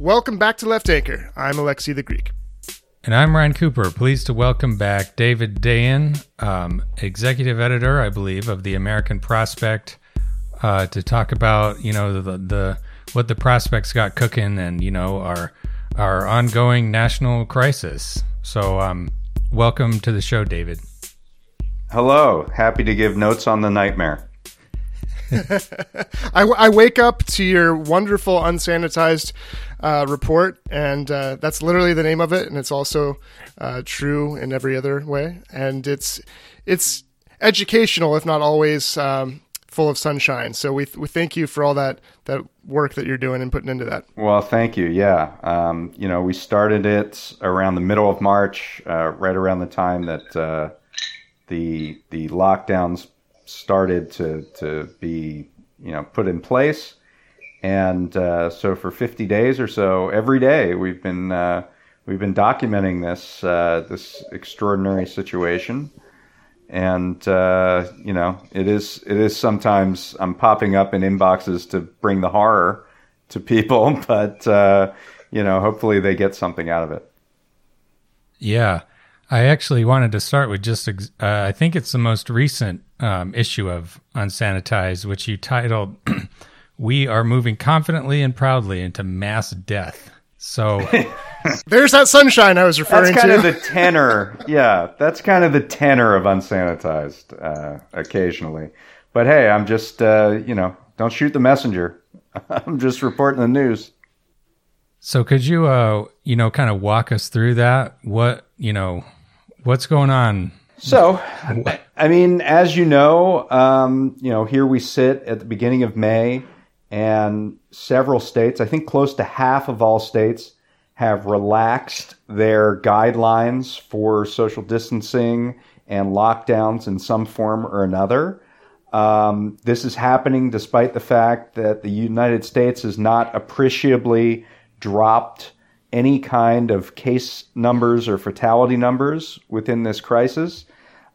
Welcome back to Left Anchor. I'm Alexi the Greek. And I'm Ryan Cooper. Pleased to welcome back David Dayen, um, executive editor, I believe, of the American Prospect, uh, to talk about you know the, the what the prospects got cooking and you know our our ongoing national crisis. So, um, welcome to the show, David. Hello. Happy to give notes on the nightmare. I, I, wake up to your wonderful unsanitized uh, report, and uh, that's literally the name of it, and it's also uh, true in every other way, and it's it's educational, if not always um, full of sunshine. So we we thank you for all that that work that you're doing and putting into that. Well, thank you. Yeah, um, you know, we started it around the middle of March, uh, right around the time that uh, the the lockdowns started to to be you know put in place, and uh, so for 50 days or so, every day we've been uh, we've been documenting this uh, this extraordinary situation, and uh, you know it is it is sometimes I'm popping up in inboxes to bring the horror to people, but uh, you know hopefully they get something out of it. Yeah. I actually wanted to start with just, uh, I think it's the most recent um, issue of Unsanitized, which you titled, We Are Moving Confidently and Proudly into Mass Death. So there's that sunshine I was referring to. that's kind to. of the tenor. yeah, that's kind of the tenor of Unsanitized uh, occasionally. But hey, I'm just, uh, you know, don't shoot the messenger. I'm just reporting the news. So could you, uh, you know, kind of walk us through that? What, you know, What's going on? So, I mean, as you know, um, you know, here we sit at the beginning of May, and several states, I think close to half of all states, have relaxed their guidelines for social distancing and lockdowns in some form or another. Um, this is happening despite the fact that the United States has not appreciably dropped any kind of case numbers or fatality numbers within this crisis.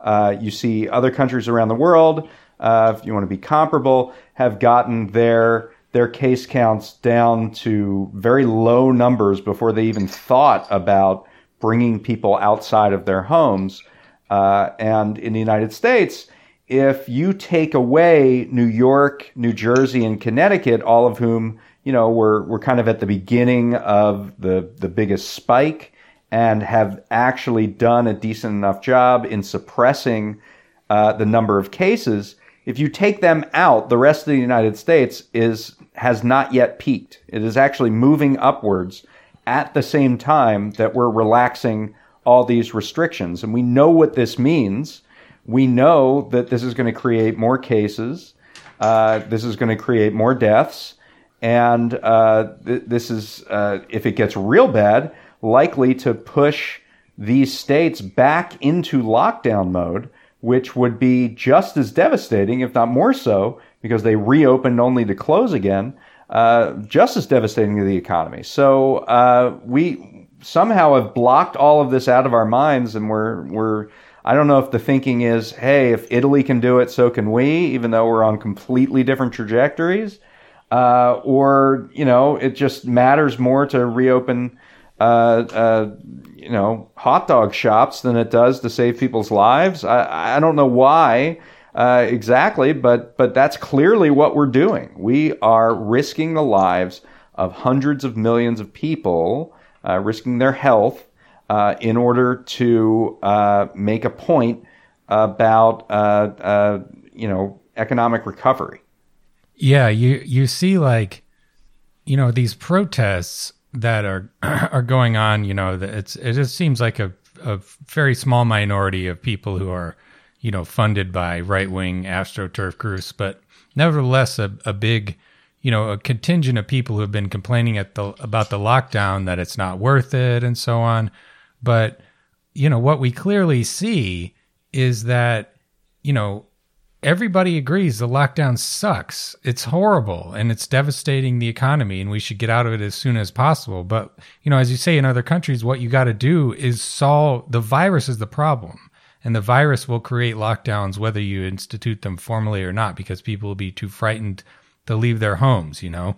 Uh, you see other countries around the world, uh, if you want to be comparable, have gotten their their case counts down to very low numbers before they even thought about bringing people outside of their homes. Uh, and in the United States, if you take away New York, New Jersey, and Connecticut, all of whom you know, we're we're kind of at the beginning of the the biggest spike and have actually done a decent enough job in suppressing uh, the number of cases. If you take them out, the rest of the United States is has not yet peaked. It is actually moving upwards at the same time that we're relaxing all these restrictions, and we know what this means. We know that this is going to create more cases. Uh, this is going to create more deaths. And uh, th- this is, uh, if it gets real bad, likely to push these states back into lockdown mode, which would be just as devastating, if not more so, because they reopened only to close again, uh, just as devastating to the economy. So uh, we somehow have blocked all of this out of our minds, and we're we're. I don't know if the thinking is, hey, if Italy can do it, so can we, even though we're on completely different trajectories uh, or you know it just matters more to reopen uh, uh, you know hot dog shops than it does to save people's lives. I, I don't know why uh, exactly, but but that's clearly what we're doing. We are risking the lives of hundreds of millions of people, uh, risking their health uh, in order to make a point about you know economic recovery. Yeah, you you see like you know these protests that are are going on. You know, it's it just seems like a a very small minority of people who are you know funded by right wing astroturf groups, but nevertheless a, a big you know a contingent of people who have been complaining at the about the lockdown that it's not worth it and so on. But you know what we clearly see is that you know everybody agrees the lockdown sucks. It's horrible and it's devastating the economy and we should get out of it as soon as possible. But, you know, as you say in other countries, what you got to do is solve the virus is the problem. And the virus will create lockdowns whether you institute them formally or not because people will be too frightened to leave their homes, you know.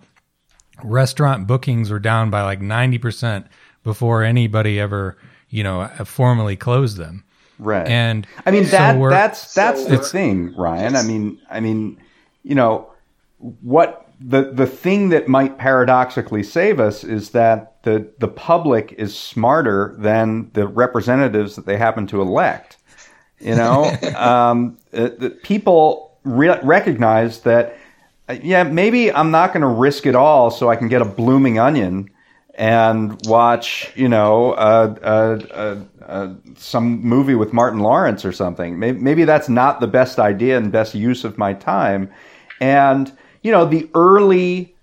restaurant bookings were down by like 90% before anybody ever, you know, formally closed them. Right. And I mean so that we're- that's that's the thing, Ryan. I mean I mean, you know, what the the thing that might paradoxically save us is that the the public is smarter than the representatives that they happen to elect. You know, um, uh, the people re- recognize that. uh, Yeah, maybe I'm not going to risk it all so I can get a blooming onion and watch, you know, uh, uh, uh, some movie with Martin Lawrence or something. Maybe, maybe that's not the best idea and best use of my time. And you know, the early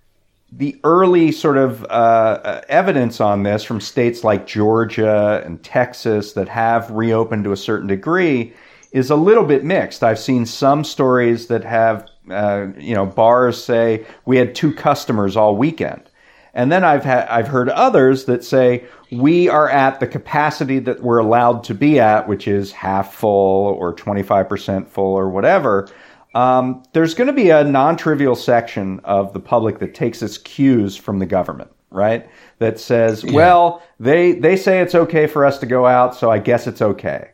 the early sort of uh, uh, evidence on this from states like Georgia and Texas that have reopened to a certain degree is a little bit mixed. I've seen some stories that have, uh, you know, bars say we had two customers all weekend. And then I've had, I've heard others that say we are at the capacity that we're allowed to be at, which is half full or 25% full or whatever. Um, there's going to be a non-trivial section of the public that takes its cues from the government, right? That says, well, they, they say it's okay for us to go out, so I guess it's okay.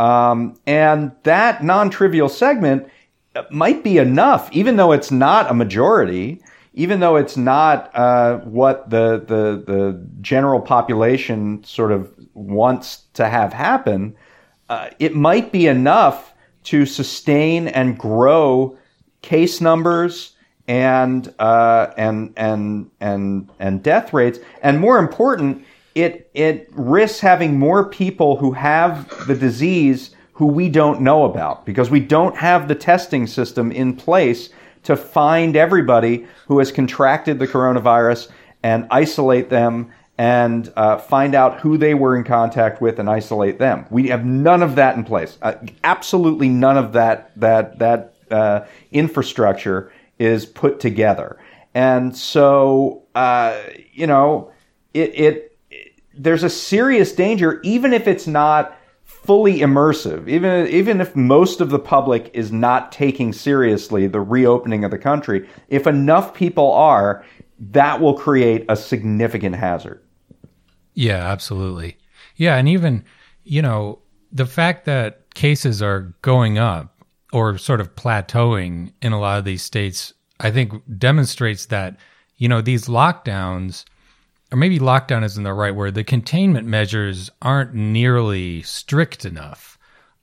Um, and that non-trivial segment might be enough, even though it's not a majority, even though it's not uh, what the, the the general population sort of wants to have happen. Uh, it might be enough to sustain and grow case numbers and uh, and and and and death rates, and more important, it it risks having more people who have the disease who we don't know about because we don't have the testing system in place to find everybody who has contracted the coronavirus and isolate them and uh, find out who they were in contact with and isolate them. We have none of that in place. Uh, absolutely none of that that that uh, infrastructure is put together. And so, uh, you know, it, it, it there's a serious danger, even if it's not fully immersive, even even if most of the public is not taking seriously the reopening of the country. If enough people are, that will create a significant hazard. Yeah, absolutely. Yeah, and even, you know, the fact that cases are going up or sort of plateauing in a lot of these states, I think demonstrates that, you know, these lockdowns, or maybe lockdown isn't the right word, the containment measures aren't nearly strict enough.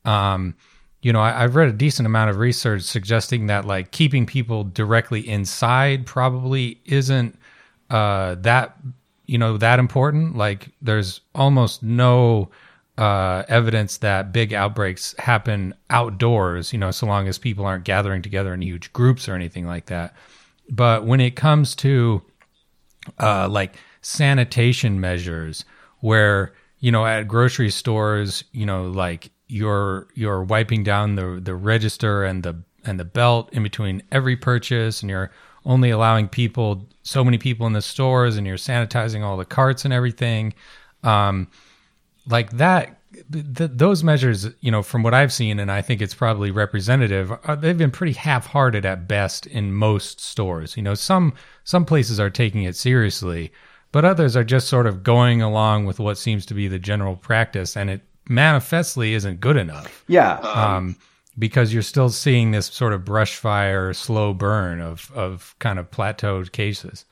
Um, you know, I, I've read a decent amount of research suggesting that like keeping people directly inside probably isn't uh, that you know that important. Like, there's almost no uh, evidence that big outbreaks happen outdoors. You know, so long as people aren't gathering together in huge groups or anything like that. But when it comes to uh, like sanitation measures, where you know at grocery stores, you know, like you're you're wiping down the the register and the and the belt in between every purchase, and you're only allowing people so many people in the stores, and you're sanitizing all the carts and everything. Um, like that th- those measures you know from what i've seen and i think it's probably representative uh, they've been pretty half-hearted at best in most stores you know some some places are taking it seriously but others are just sort of going along with what seems to be the general practice and it manifestly isn't good enough Yeah. um, because you're still seeing this sort of brush fire slow burn of of kind of plateaued cases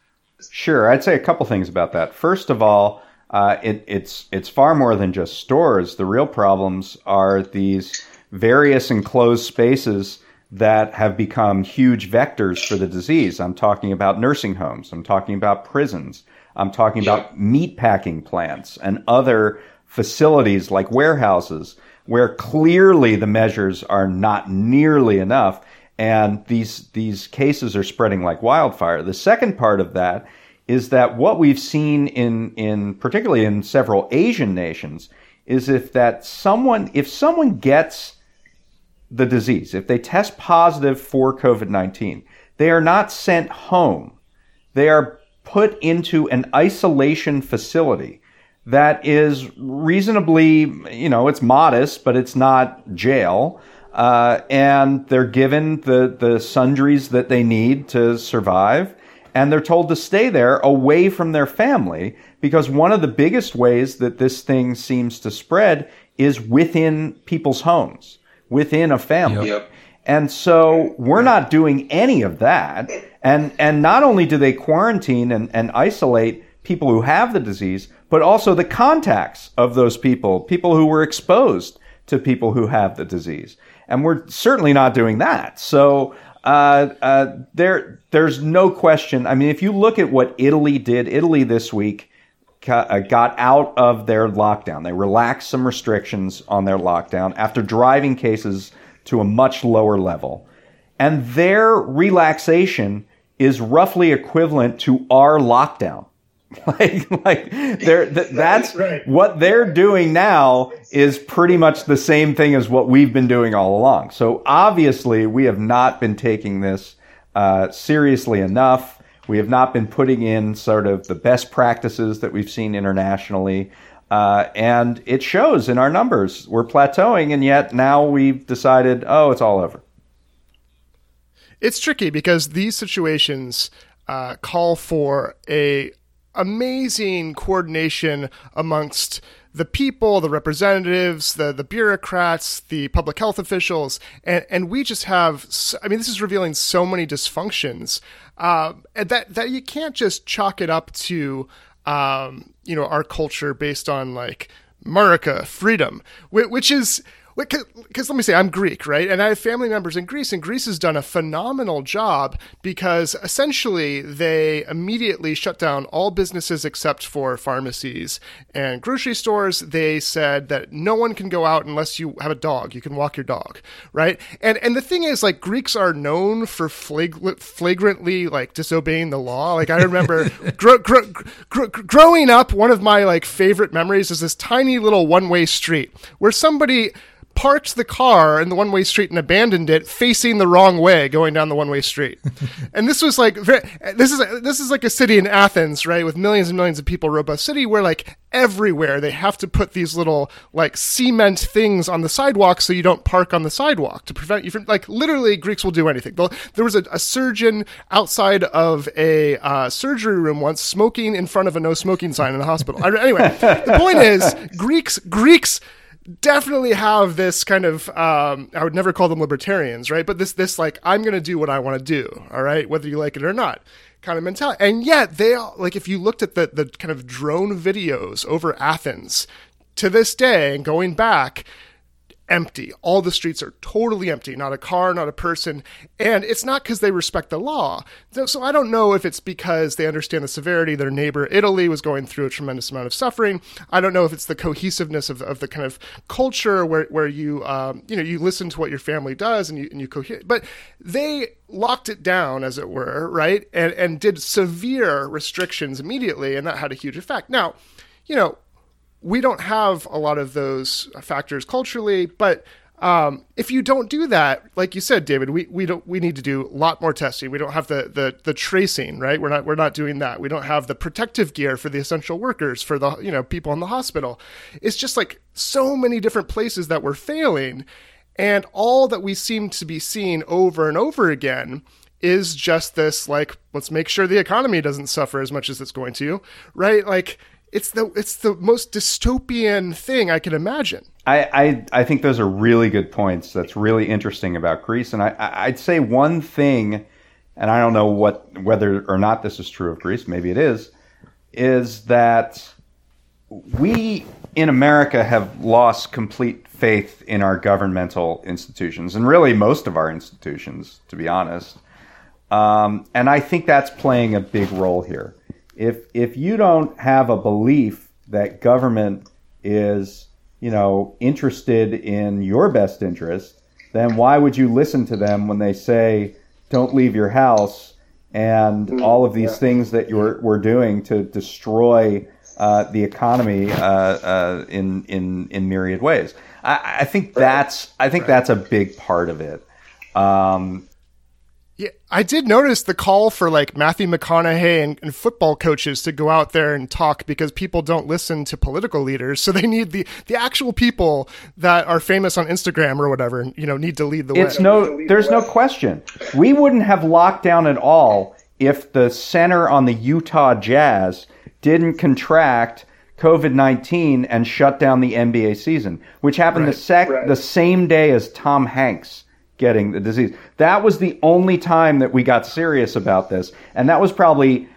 Sure, I'd say a couple things about that. First of all, uh, it, it's it's far more than just stores. The real problems are these various enclosed spaces that have become huge vectors for the disease. I'm talking about nursing homes. I'm talking about prisons. I'm talking about meat packing plants and other facilities like warehouses where clearly the measures are not nearly enough and these these cases are spreading like wildfire. The second part of that is that what we've seen in in particularly in several Asian nations is if that someone if someone gets the disease, if they test positive for COVID-19, they are not sent home. They are put into an isolation facility that is reasonably, you know, it's modest, but it's not jail. Uh, and they're given the, the sundries that they need to survive. and they're told to stay there away from their family because one of the biggest ways that this thing seems to spread is within people's homes, within a family. Yep. And so we're not doing any of that. And, and not only do they quarantine and, and isolate people who have the disease, but also the contacts of those people, people who were exposed to people who have the disease. And we're certainly not doing that. So, uh, uh, there, there's no question. I mean, if you look at what Italy did, Italy this week uh, got out of their lockdown. They relaxed some restrictions on their lockdown after driving cases to a much lower level. And their relaxation is roughly equivalent to our lockdown. like, like they're, th- that's right. what they're doing now is pretty much the same thing as what we've been doing all along. So obviously we have not been taking this, uh, seriously enough. We have not been putting in sort of the best practices that we've seen internationally. Uh, and it shows in our numbers. We're plateauing, and yet now we've decided, oh, it's all over. It's tricky because these situations uh, call for a amazing coordination amongst the people, the representatives, the the bureaucrats, the public health officials, and and we just have. I mean, this is revealing so many dysfunctions uh, that that you can't just chalk it up to um, you know our culture based on like America, freedom, which is because let me say I'm Greek, right? And I have family members in Greece, and Greece has done a phenomenal job because essentially they immediately shut down all businesses except for pharmacies and grocery stores. They said that no one can go out unless you have a dog. You can walk your dog, right? And and the thing is, like Greeks are known for flag- flagrantly like disobeying the law. Like I remember gro- gro- gro- growing up, one of my like favorite memories is this tiny little one way street where somebody parked the car in the one way street and abandoned it facing the wrong way going down the one way street. and this was like this is this is like a city in Athens, right, with millions and millions of people, robust city where like everywhere they have to put these little like cement things on the sidewalk so you don't park on the sidewalk to prevent you from like literally Greeks will do anything. There was a, a surgeon outside of a uh, surgery room once smoking in front of a no smoking sign in the hospital. anyway, the point is Greeks Greeks definitely have this kind of um, I would never call them libertarians, right? But this this like I'm going to do what I want to do, all right, whether you like it or not, kind of mentality. And yet they all, like if you looked at the the kind of drone videos over Athens to this day and going back empty. All the streets are totally empty, not a car, not a person. And it's not because they respect the law. So, so, I don't know if it's because they understand the severity. Their neighbor Italy was going through a tremendous amount of suffering. I don't know if it's the cohesiveness of, of the kind of culture where, where you, um, you know, you listen to what your family does and you, and you cohere. But they locked it down, as it were, right? And, and did severe restrictions immediately. And that had a huge effect. Now, you know, we don't have a lot of those factors culturally, but um, if you don't do that, like you said, David, we, we don't we need to do a lot more testing. We don't have the, the the tracing, right? We're not we're not doing that. We don't have the protective gear for the essential workers, for the you know people in the hospital. It's just like so many different places that we're failing, and all that we seem to be seeing over and over again is just this like let's make sure the economy doesn't suffer as much as it's going to, right? Like it's the it's the most dystopian thing I can imagine. I, I, I think those are really good points. That's really interesting about Greece, and I, I'd say one thing, and I don't know what whether or not this is true of Greece. Maybe it is, is that we in America have lost complete faith in our governmental institutions, and really most of our institutions, to be honest. Um, and I think that's playing a big role here if if you don't have a belief that government is you know interested in your best interest, then why would you listen to them when they say don't leave your house and mm, all of these yeah. things that you're we're doing to destroy uh, the economy uh, uh, in in in myriad ways? I, I think that's I think that's a big part of it. Um, yeah, I did notice the call for like Matthew McConaughey and, and, football coaches to go out there and talk because people don't listen to political leaders, so they need the the actual people that are famous on Instagram or whatever, you know, need to lead the way. It's no, there's no question. We wouldn't have locked down at all if the center on the Utah Jazz didn't contract COVID 19 and shut down the NBA season, which happened right. the, sec- right. the same day as Tom Hanks getting the disease. That was the only time that we got serious about this. And that was probably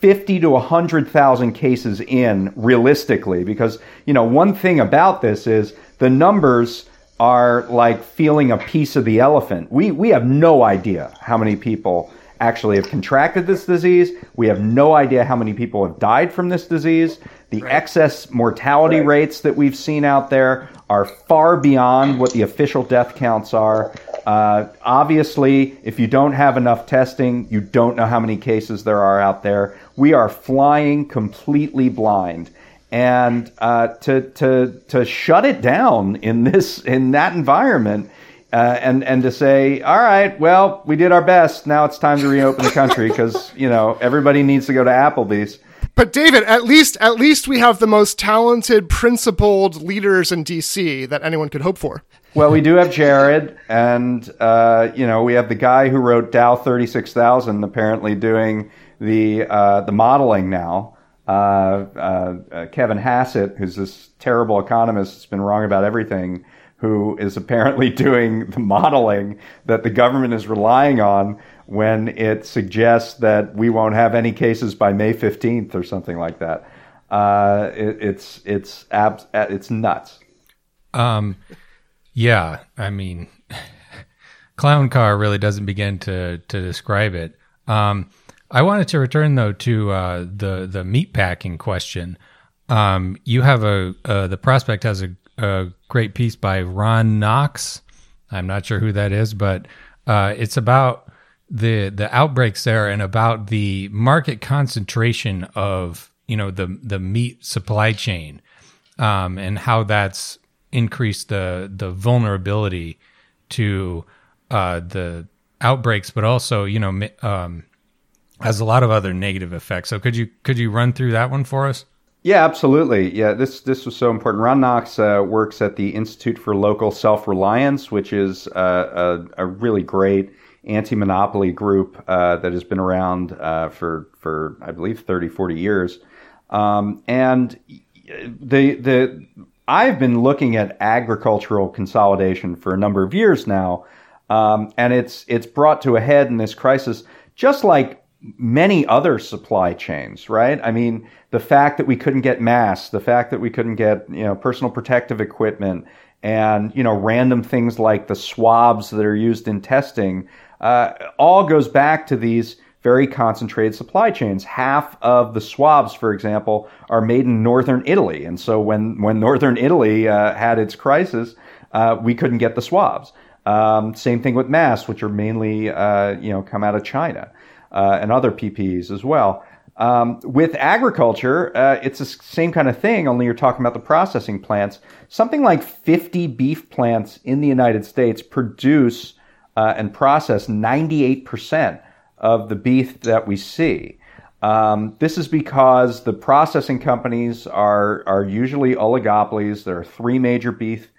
50 to 100,000 cases in realistically because, you know, one thing about this is the numbers are like feeling a piece of the elephant. We, we have no idea how many people actually have contracted this disease. We have no idea how many people have died from this disease. The right. excess mortality right. rates that we've seen out there are far beyond what the official death counts are. Uh, obviously, if you don't have enough testing, you don't know how many cases there are out there. We are flying completely blind and uh, to to to shut it down in this in that environment. Uh, and and to say, all right, well, we did our best. Now it's time to reopen the country because you know everybody needs to go to Applebee's. But David, at least at least we have the most talented, principled leaders in DC that anyone could hope for. Well, we do have Jared, and uh, you know we have the guy who wrote Dow thirty six thousand, apparently doing the uh, the modeling now. Uh, uh, uh, Kevin Hassett, who's this terrible economist that's been wrong about everything, who is apparently doing the modeling that the government is relying on when it suggests that we won't have any cases by May 15th or something like that. Uh, it, it's it's abs- it's nuts. Um, yeah, I mean, clown car really doesn't begin to to describe it. Um, I wanted to return though to uh, the the meat packing question. Um, you have a uh, the prospect has a, a, great piece by Ron Knox. I'm not sure who that is, but uh, it's about the the outbreaks there and about the market concentration of you know the the meat supply chain um, and how that's increased the the vulnerability to uh, the outbreaks, but also you know um, has a lot of other negative effects. So could you could you run through that one for us? Yeah, absolutely. Yeah, this this was so important. Ron Knox uh, works at the Institute for Local Self Reliance, which is uh, a, a, really great anti-monopoly group uh, that has been around uh, for for I believe 30, 40 years. Um, and the the I've been looking at agricultural consolidation for a number of years now, um, and it's it's brought to a head in this crisis, just like many other supply chains, right? I mean, the fact that we couldn't get masks, the fact that we couldn't get, you know, personal protective equipment and, you know, random things like the swabs that are used in testing, uh, all goes back to these very concentrated supply chains. Half of the swabs, for example, are made in northern Italy. And so when, when northern Italy uh, had its crisis, uh, we couldn't get the swabs. Um, same thing with masks, which are mainly, uh, you know, come out of China uh, and other PPEs as well. Um, with agriculture, uh, it's the same kind of thing, only you're talking about the processing plants. Something like 50 beef plants in the United States produce uh, and process 98% of the beef that we see. Um, this is because the processing companies are are usually oligopolies. There are three major beef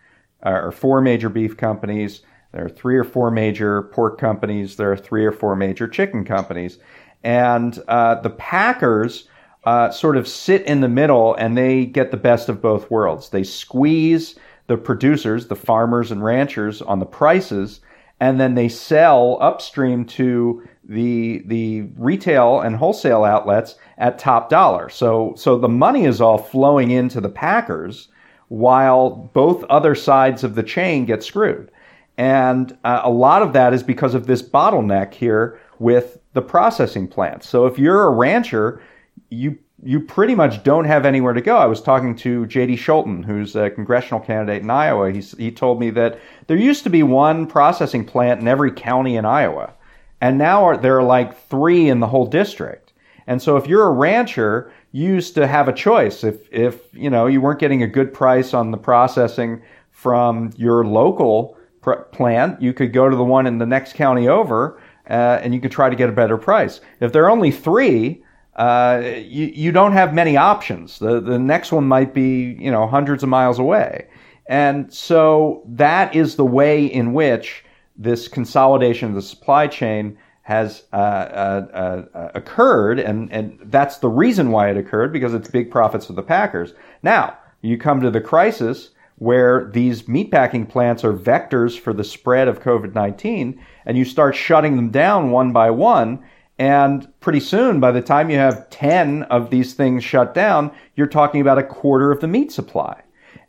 uh, or four major beef companies. There are three or four major pork companies. There are three or four major chicken companies. And uh, the packers uh, sort of sit in the middle and they get the best of both worlds. They squeeze the producers, the farmers and ranchers, on the prices, and then they sell upstream to the the retail and wholesale outlets at top dollar. So so the money is all flowing into the packers while both other sides of the chain get screwed. And uh, a lot of that is because of this bottleneck here with the processing plants. So if you're a rancher, you you pretty much don't have anywhere to go. I was talking to J.D. Scholten, who's a congressional candidate in Iowa. He's, he told me that there used to be one processing plant in every county in Iowa, and now are, there are like three in the whole district. And so if you're a rancher, you used to have a choice. If if you know you weren't getting a good price on the processing from your local pr- plant, you could go to the one in the next county over, uh, and you could try to get a better price. If there are only three, uh, you, you don't have many options. The the next one might be you know hundreds of miles away, and so that is the way in which this consolidation of the supply chain has uh, uh, uh, occurred, and, and that's the reason why it occurred because it's big profits for the packers. Now, you come to the crisis where these meatpacking plants are vectors for the spread of COVID 19, and you start shutting them down one by one. And pretty soon, by the time you have 10 of these things shut down, you're talking about a quarter of the meat supply.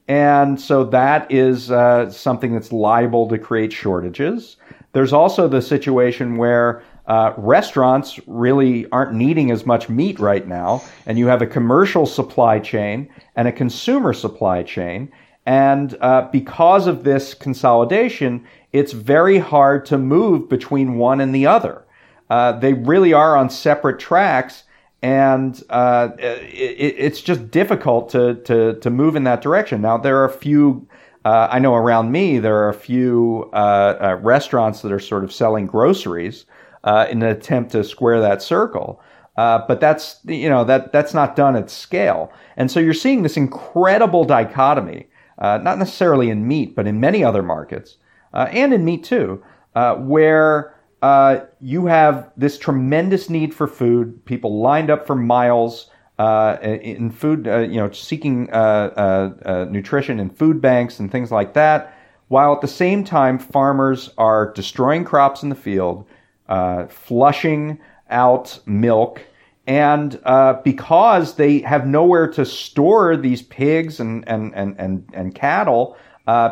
And so that is uh, something that's liable to create shortages. There's also the situation where uh, restaurants really aren't needing as much meat right now, and you have a commercial supply chain and a consumer supply chain. And uh, because of this consolidation, it's very hard to move between one and the other. Uh, they really are on separate tracks, and uh, it, it's just difficult to, to, to move in that direction. Now, there are a few uh, I know around me there are a few uh, uh, restaurants that are sort of selling groceries uh, in an attempt to square that circle. Uh, but that's you know that that's not done at scale, and so you're seeing this incredible dichotomy, uh, not necessarily in meat, but in many other markets, and in meat too, where you have this tremendous need for food, people lined up for miles uh, in food, uh, you know, seeking uh, uh, uh, nutrition in food banks and things like that, while at the same time farmers are destroying crops in the field, flushing out milk, and because they have nowhere to store these pigs and and and and, and cattle,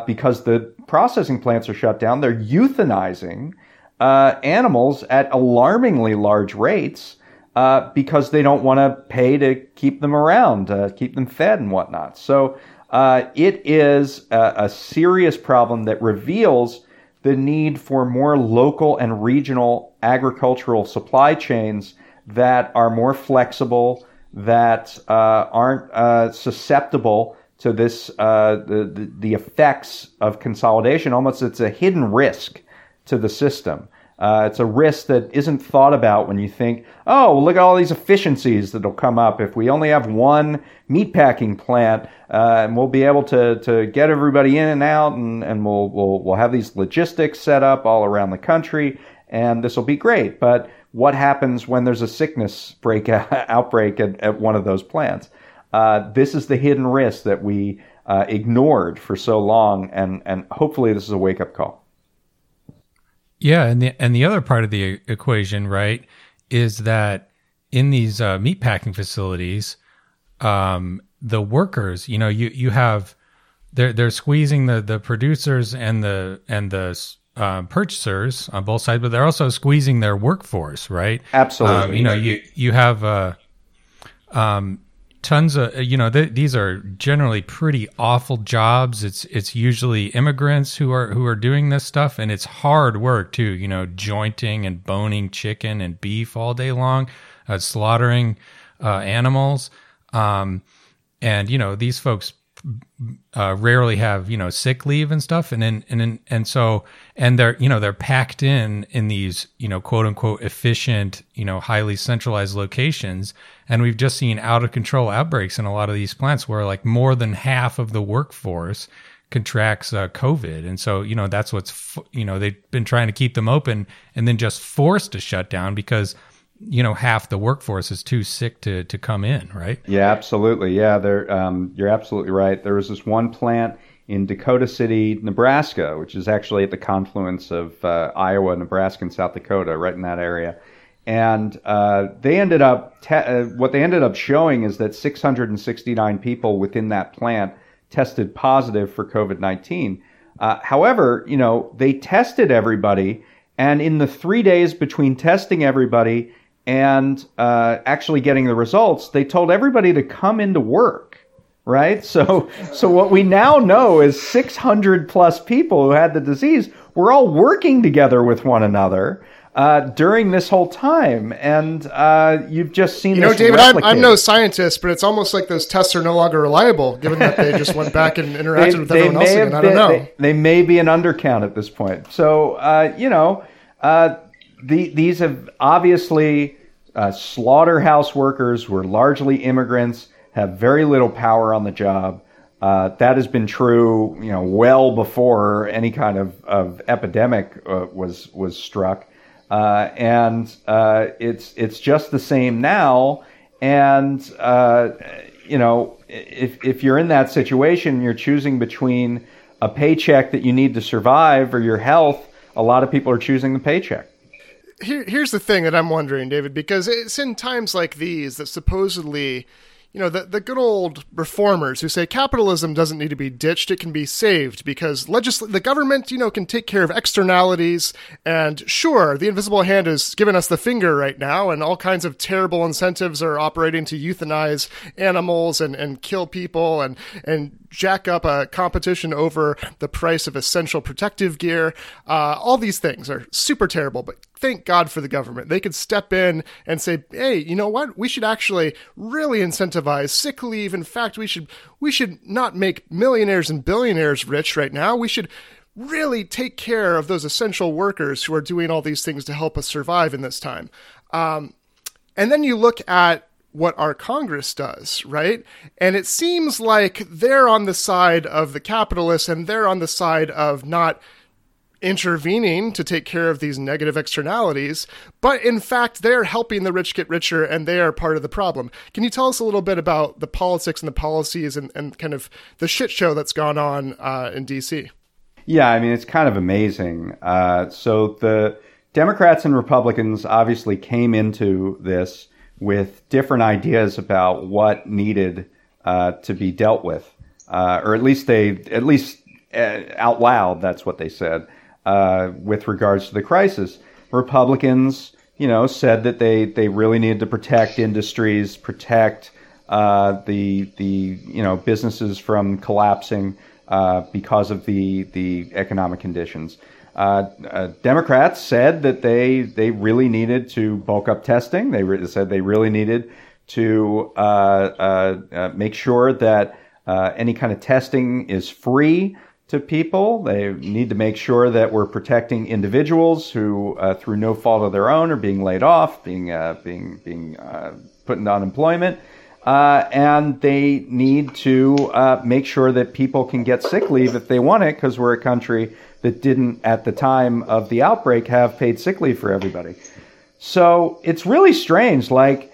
because the processing plants are shut down, they're euthanizing animals at alarmingly large rates uh, because they don't want to pay to keep them around, uh, keep them fed and whatnot. So uh, it is a, a, serious problem that reveals the need for more local and regional agricultural supply chains that are more flexible, that uh, aren't uh, susceptible to this uh, the, the effects of consolidation. Almost, it's a hidden risk to the system. Uh, it's a risk that isn't thought about when you think, oh, look at all these efficiencies that'll come up if we only have one meatpacking plant, uh, and we'll be able to, to get everybody in and out, and, and we'll, we'll, we'll have these logistics set up all around the country, and this will be great. But what happens when there's a sickness break outbreak at, at one of those plants? Uh, this is the hidden risk that we uh, ignored for so long, and, and hopefully this is a wake up call. Yeah, and the and the other part of the equation, right, is that in these uh, meat packing facilities, um, the workers, you know, you you have they're they're squeezing the the producers and the and the uh, purchasers on both sides, but they're also squeezing their workforce, right? Absolutely. Um, you know, you you have uh, um, tons of you know th- these are generally pretty awful jobs. It's it's usually immigrants who are who are doing this stuff and it's hard work too you know jointing and boning chicken and beef all day long uh, slaughtering uh, animals. Um, and you know these folks uh, rarely have you know sick leave and stuff, and then and then and so and they're you know they're packed in in these you know quote unquote efficient you know highly centralized locations, and we've just seen out of control outbreaks in a lot of these plants where like more than half of the workforce contracts uh, COVID, and so you know that's what's you know they've been trying to keep them open and then just forced to shut down because you know half the workforce is too sick to to come in, right? Yeah, absolutely. Yeah, there um, you're absolutely right. There was this one plant in Dakota City, Nebraska, which is actually at the confluence of uh, Iowa, Nebraska, and South Dakota, right in that area. And uh, they ended up te- uh, what they ended up showing is that 669 people within that plant tested positive for COVID 19. Uh, however, you know they tested everybody, and in the three days between testing everybody and uh, actually getting the results, they told everybody to come into work. Right. So, so what we now know is 600 plus people who had the disease were all working together with one another. Uh, during this whole time, and uh, you've just seen. You know, David, I'm, I'm, no scientist, but it's almost like those tests are no longer reliable, given that they just went back and interacted they, with everyone else again. I don't know. They, they, may be an undercount at this point. So, uh, you know, uh, the, these have obviously uh, slaughterhouse workers were largely immigrants, have very little power on the job. Uh, that has been true, you know, well before any kind of, of epidemic uh, was was struck. uh, and uh, it's it's just the same now. And uh, you know, if if you're in that situation, you're choosing between a paycheck that you need to survive or your health. A lot of people are choosing the paycheck. Here, here's the thing that I'm wondering, David, because it's in times like these that supposedly you know, the, the good old reformers who say capitalism doesn't need to be ditched, it can be saved because legisl- the government, you know, can take care of externalities. And sure, the invisible hand is giving us the finger right now, and all kinds of terrible incentives are operating to euthanize animals and, and kill people and, and jack up a competition over the price of essential protective gear. Uh, all these things are super terrible, but thank God for the government. They could step in and say, "Hey, you know what? We should actually really incentivize sick leave. In fact, we should we should not make millionaires and billionaires rich right now. We should." Really take care of those essential workers who are doing all these things to help us survive in this time. Um, and then you look at what our Congress does, right? And it seems like they're on the side of the capitalists and they're on the side of not intervening to take care of these negative externalities, but in fact, they're helping the rich get richer and they are part of the problem. Can you tell us a little bit about the politics and the policies and, and kind of the shit show that's gone on uh, in DC? Yeah, I mean, it's kind of amazing. Uh, so the Democrats and Republicans obviously came into this with different ideas about what needed uh, to be dealt with, uh, or at least they, at least uh, out loud, that's what they said uh, with regards to the crisis. Republicans, you know, said that they they really needed to protect industries, protect uh, the the you know businesses from collapsing uh, because of the the economic conditions. Uh, uh, Democrats said that they they really needed to bulk up testing. They re- said they really needed to uh, make sure that any kind of testing is free to people. They need to make sure that we're protecting individuals who, uh, through no fault of their own, are being laid off, being uh, being being uh, put into unemployment. and they need to make sure that people can get sick leave if they want it, because we're a country that didn't, at the time of the outbreak, have paid sick leave for everybody. So it's really strange. Like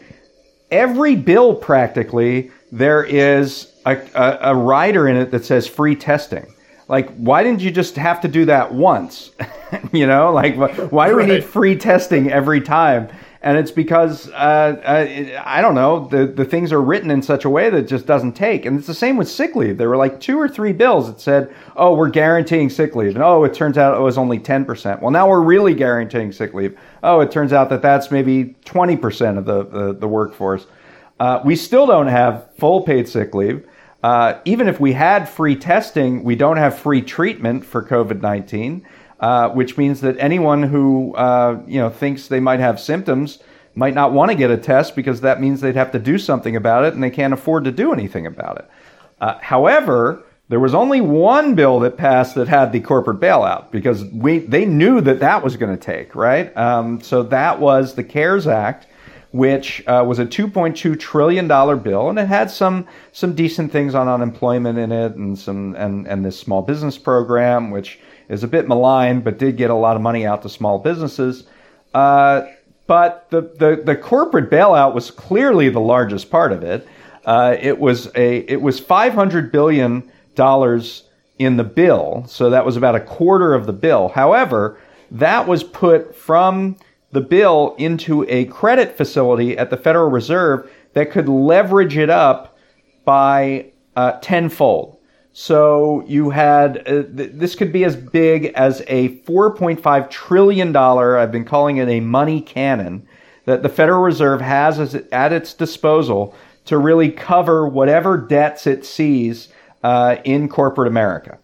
every bill, practically, there is a, a, a rider in it that says free testing. Like, why didn't you just have to do that once? you know, like, why do we need free testing every time? and it's because uh, uh, I don't know the the things are written in such a way that it just doesn't take. And it's the same with sick leave. There were like two or three bills that said, "Oh, we're guaranteeing sick leave," and oh, it turns out it was only ten percent. Well, now we're really guaranteeing sick leave. Oh, it turns out that that's maybe twenty percent of the the, the workforce. Uh, we still don't have full paid sick leave. Uh, even if we had free testing, we don't have free treatment for COVID nineteen. Uh, which means that anyone who uh, you know thinks they might have symptoms might not want to get a test because that means they'd have to do something about it, and they can't afford to do anything about it. Uh, however, there was only one bill that passed that had the corporate bailout because we they knew that that was going to take right. Um, so that was the CARES Act, which uh, was a 2.2 trillion dollar bill, and it had some some decent things on unemployment in it, and some and and this small business program, which is a bit maligned, but did get a lot of money out to small businesses. Uh, but the, the, the, corporate bailout was clearly the largest part of it. Uh, it was a it was 500 billion dollars in the bill, so that was about a quarter of the bill. However, that was put from the bill into a credit facility at the Federal Reserve that could leverage it up by uh, tenfold. So you had uh, th- this could be as big as a 4.5 trillion dollar. I've been calling it a money cannon that the Federal Reserve has as, at its disposal to really cover whatever debts it sees uh, in corporate America.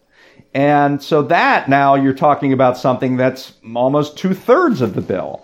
And so that now you're talking about something that's almost two thirds of the bill.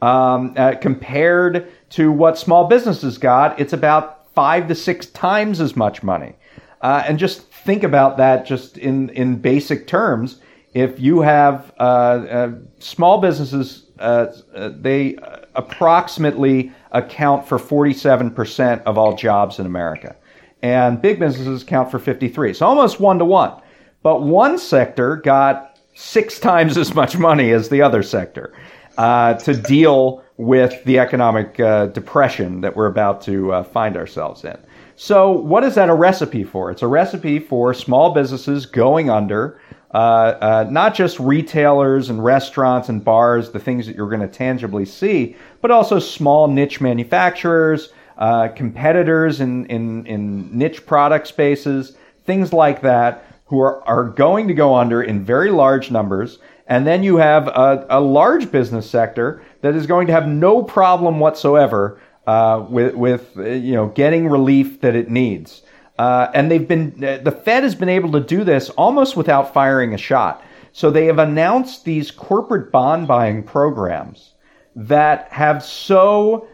Um, uh, compared to what small businesses got, it's about five to six times as much money. Uh, and just think about that just in, in basic terms. If you have uh, uh, small businesses, uh, uh, they approximately account for 47% of all jobs in America. And big businesses account for 53. So almost one to one. But one sector got six times as much money as the other sector. Uh, to deal with the economic uh, depression that we're about to uh, find ourselves in. So, what is that a recipe for? It's a recipe for small businesses going under, uh, uh, not just retailers and restaurants and bars, the things that you're going to tangibly see, but also small niche manufacturers, uh, competitors in, in, in niche product spaces, things like that, who are, are going to go under in very large numbers. And then you have a, a large business sector that is going to have no problem whatsoever uh, with, with you know getting relief that it needs. Uh, and they've been the Fed has been able to do this almost without firing a shot. So they have announced these corporate bond buying programs that have so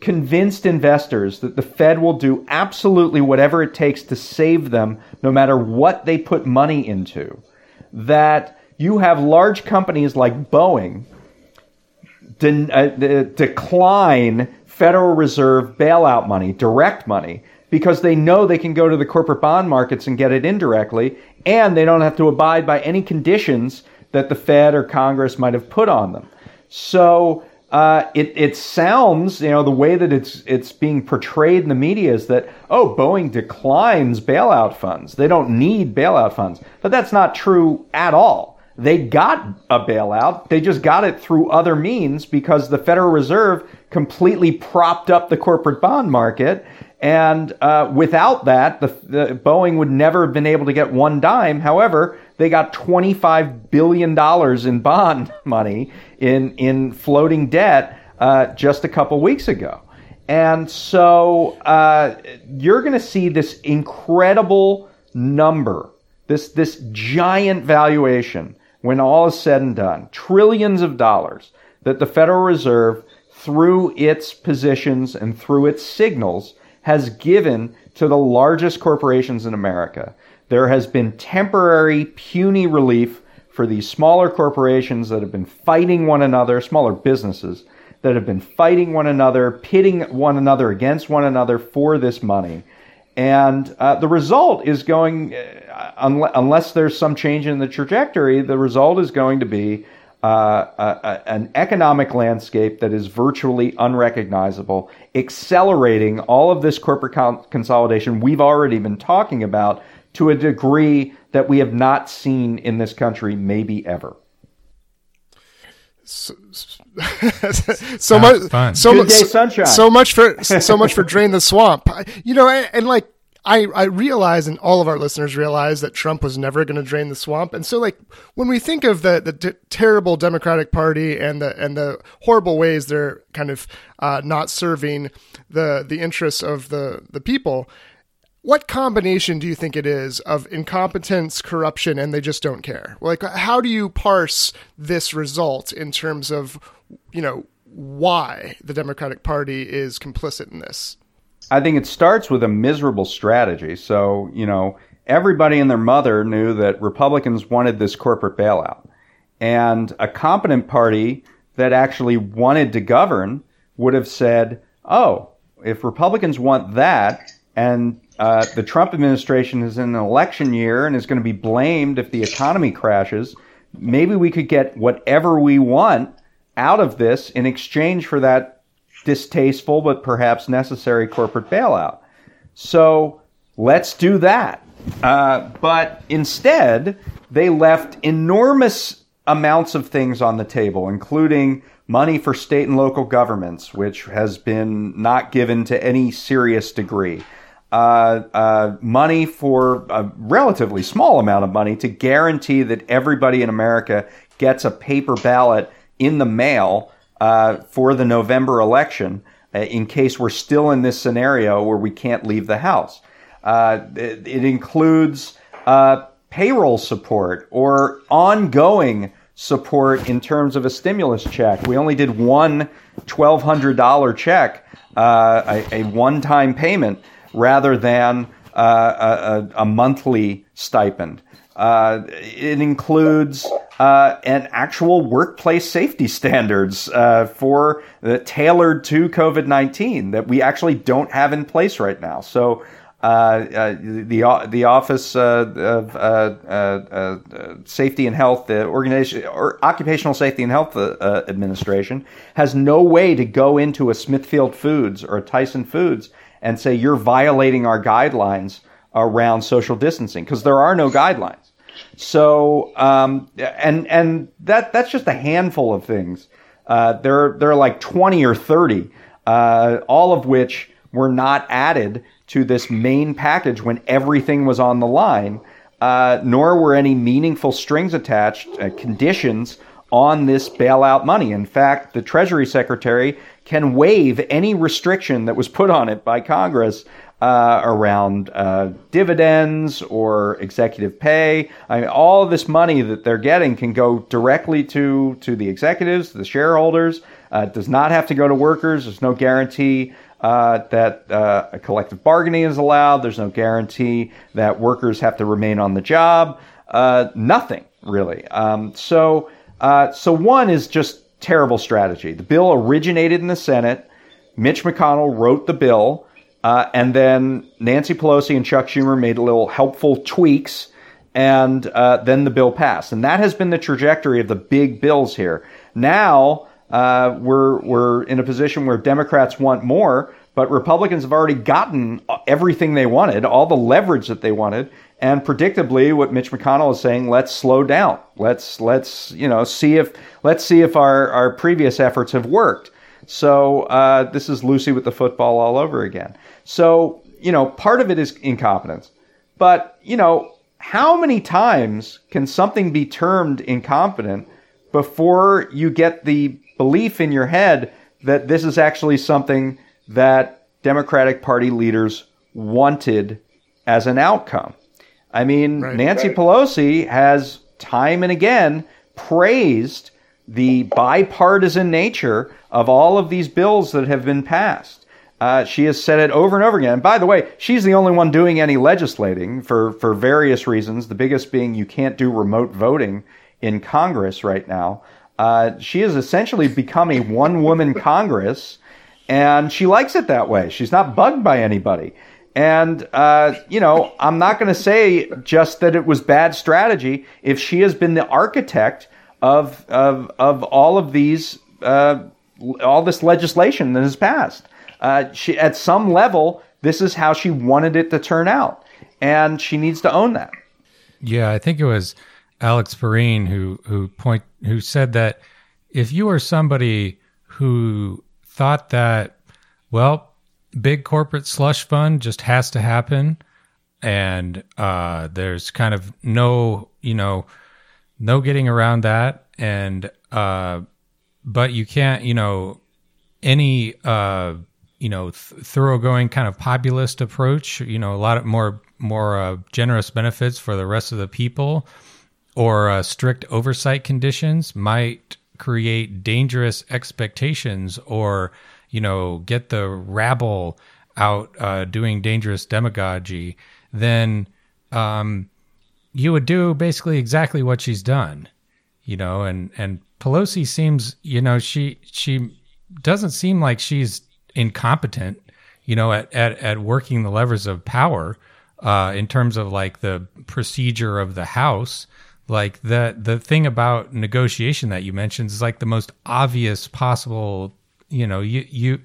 convinced investors that the Fed will do absolutely whatever it takes to save them, no matter what they put money into. That you have large companies like Boeing de- uh, decline Federal Reserve bailout money, direct money, because they know they can go to the corporate bond markets and get it indirectly, and they don't have to abide by any conditions that the Fed or Congress might have put on them. So uh, it, it sounds, you know, the way that it's it's being portrayed in the media is that oh, Boeing declines bailout funds. They don't need bailout funds, but that's not true at all. They got a bailout. They just got it through other means because the Federal Reserve completely propped up the corporate bond market. And uh, without that, the, the, Boeing would never have been able to get one dime. However, they got $25 billion in bond money in, in floating debt uh, just a couple weeks ago. And so uh, you're going to see this incredible number, this, this giant valuation when all is said and done, trillions of dollars that the Federal Reserve, through its positions and through its signals, has given to the largest corporations in America. There has been temporary, puny relief for these smaller corporations that have been fighting one another, smaller businesses that have been fighting one another, pitting one another against one another for this money. And uh, the result is going, uh, unless there's some change in the trajectory, the result is going to be uh, a, a, an economic landscape that is virtually unrecognizable, accelerating all of this corporate con- consolidation we've already been talking about to a degree that we have not seen in this country, maybe ever. So, so much fun. so much sunshine. so much for so much for drain the swamp you know and, and, like I, I realize and all of our listeners realize that Trump was never going to drain the swamp. And so like when we think of the, the t- terrible Democratic party and the, and the horrible ways they're kind of uh, not serving the, the interests of the, the people, what combination do you think it is of incompetence, corruption, and they just don't care? Like, how do you parse this result in terms of, you know, why the Democratic Party is complicit in this? I think it starts with a miserable strategy. So, you know, everybody and their mother knew that Republicans wanted this corporate bailout. And a competent party that actually wanted to govern would have said, oh, if Republicans want that, and uh, the Trump administration is in an election year and is going to be blamed if the economy crashes. Maybe we could get whatever we want out of this in exchange for that distasteful but perhaps necessary corporate bailout. So let's do that. Uh, but instead, they left enormous amounts of things on the table, including money for state and local governments, which has been not given to any serious degree uh, uh, money for a relatively small amount of money to guarantee that everybody in America gets a paper ballot in the mail uh, for the November election uh, in case we're still in this scenario where we can't leave the house. Uh, it, it, includes uh, payroll support or ongoing support in terms of a stimulus check. We only did one $1,200 check, a, a one time payment rather than uh, a, a, monthly stipend. Uh, it includes uh, an actual workplace safety standards uh, for uh, tailored to COVID nineteen that we actually don't have in place right now. So uh, the the Office of Safety and Health, the organization or Occupational Safety and Health Administration, has no way to go into a Smithfield Foods or a Tyson Foods and say you're violating our guidelines around social distancing because there are no guidelines. So, um, and and that that's just a handful of things. Uh, there there are like twenty or thirty, uh, all of which were not added to this main package when everything was on the line. Uh, nor were any meaningful strings attached, uh, conditions on this bailout money. In fact, the Treasury Secretary can waive any restriction that was put on it by Congress uh, around uh, dividends or executive pay. I mean, all of this money that they're getting can go directly to to the executives, the shareholders. Uh, it does not have to go to workers. There's no guarantee uh, that uh, a collective bargaining is allowed. There's no guarantee that workers have to remain on the job. Uh, nothing really. Um, so so one is just terrible strategy. The bill originated in the Senate. Mitch McConnell wrote the bill. Uh, and then Nancy Pelosi and Chuck Schumer made little helpful tweaks, and uh, then the bill passed. And that has been the trajectory of the big bills here. Now uh, we're we're in a position where Democrats want more, but Republicans have already gotten everything they wanted, all the leverage that they wanted. And predictably, what Mitch McConnell is saying, let's slow down. Let's let's you know see if let's see if our our previous efforts have worked. So uh, this is Lucy with the football all over again. So, you know, part of it is incompetence. But, you know, how many times can something be termed incompetent before you get the belief in your head that this is actually something that Democratic Party leaders wanted as an outcome? I mean, right, Nancy right. Pelosi has time and again praised the bipartisan nature of all of these bills that have been passed. Uh, she has said it over and over again. And by the way, she's the only one doing any legislating for, for various reasons, the biggest being you can't do remote voting in Congress right now. Uh, she has essentially become a one woman Congress, and she likes it that way. She's not bugged by anybody. And, uh, you know, I'm not going to say just that it was bad strategy if she has been the architect of, of, of all of these, uh, all this legislation that has passed uh, she at some level this is how she wanted it to turn out, and she needs to own that. Yeah, I think it was Alex Pareene who who point who said that if you are somebody who thought that well big corporate slush fund just has to happen. And uh, there's kind of no you know no getting around that. And uh, but you can't you know any uh, you know th- thoroughgoing kind of populist approach you know a lot of more more uh, generous benefits for the rest of the people or uh, strict oversight conditions might create dangerous expectations or you know get the rabble out uh, doing dangerous demagogy then um, you would do basically exactly what she's done you know and and Pelosi seems you know she she doesn't seem like she's incompetent, you know, at, at, at working the levers of power uh, in terms of like the procedure of the House. Like the the thing about negotiation that you mentioned is like the most obvious possible. You know, you you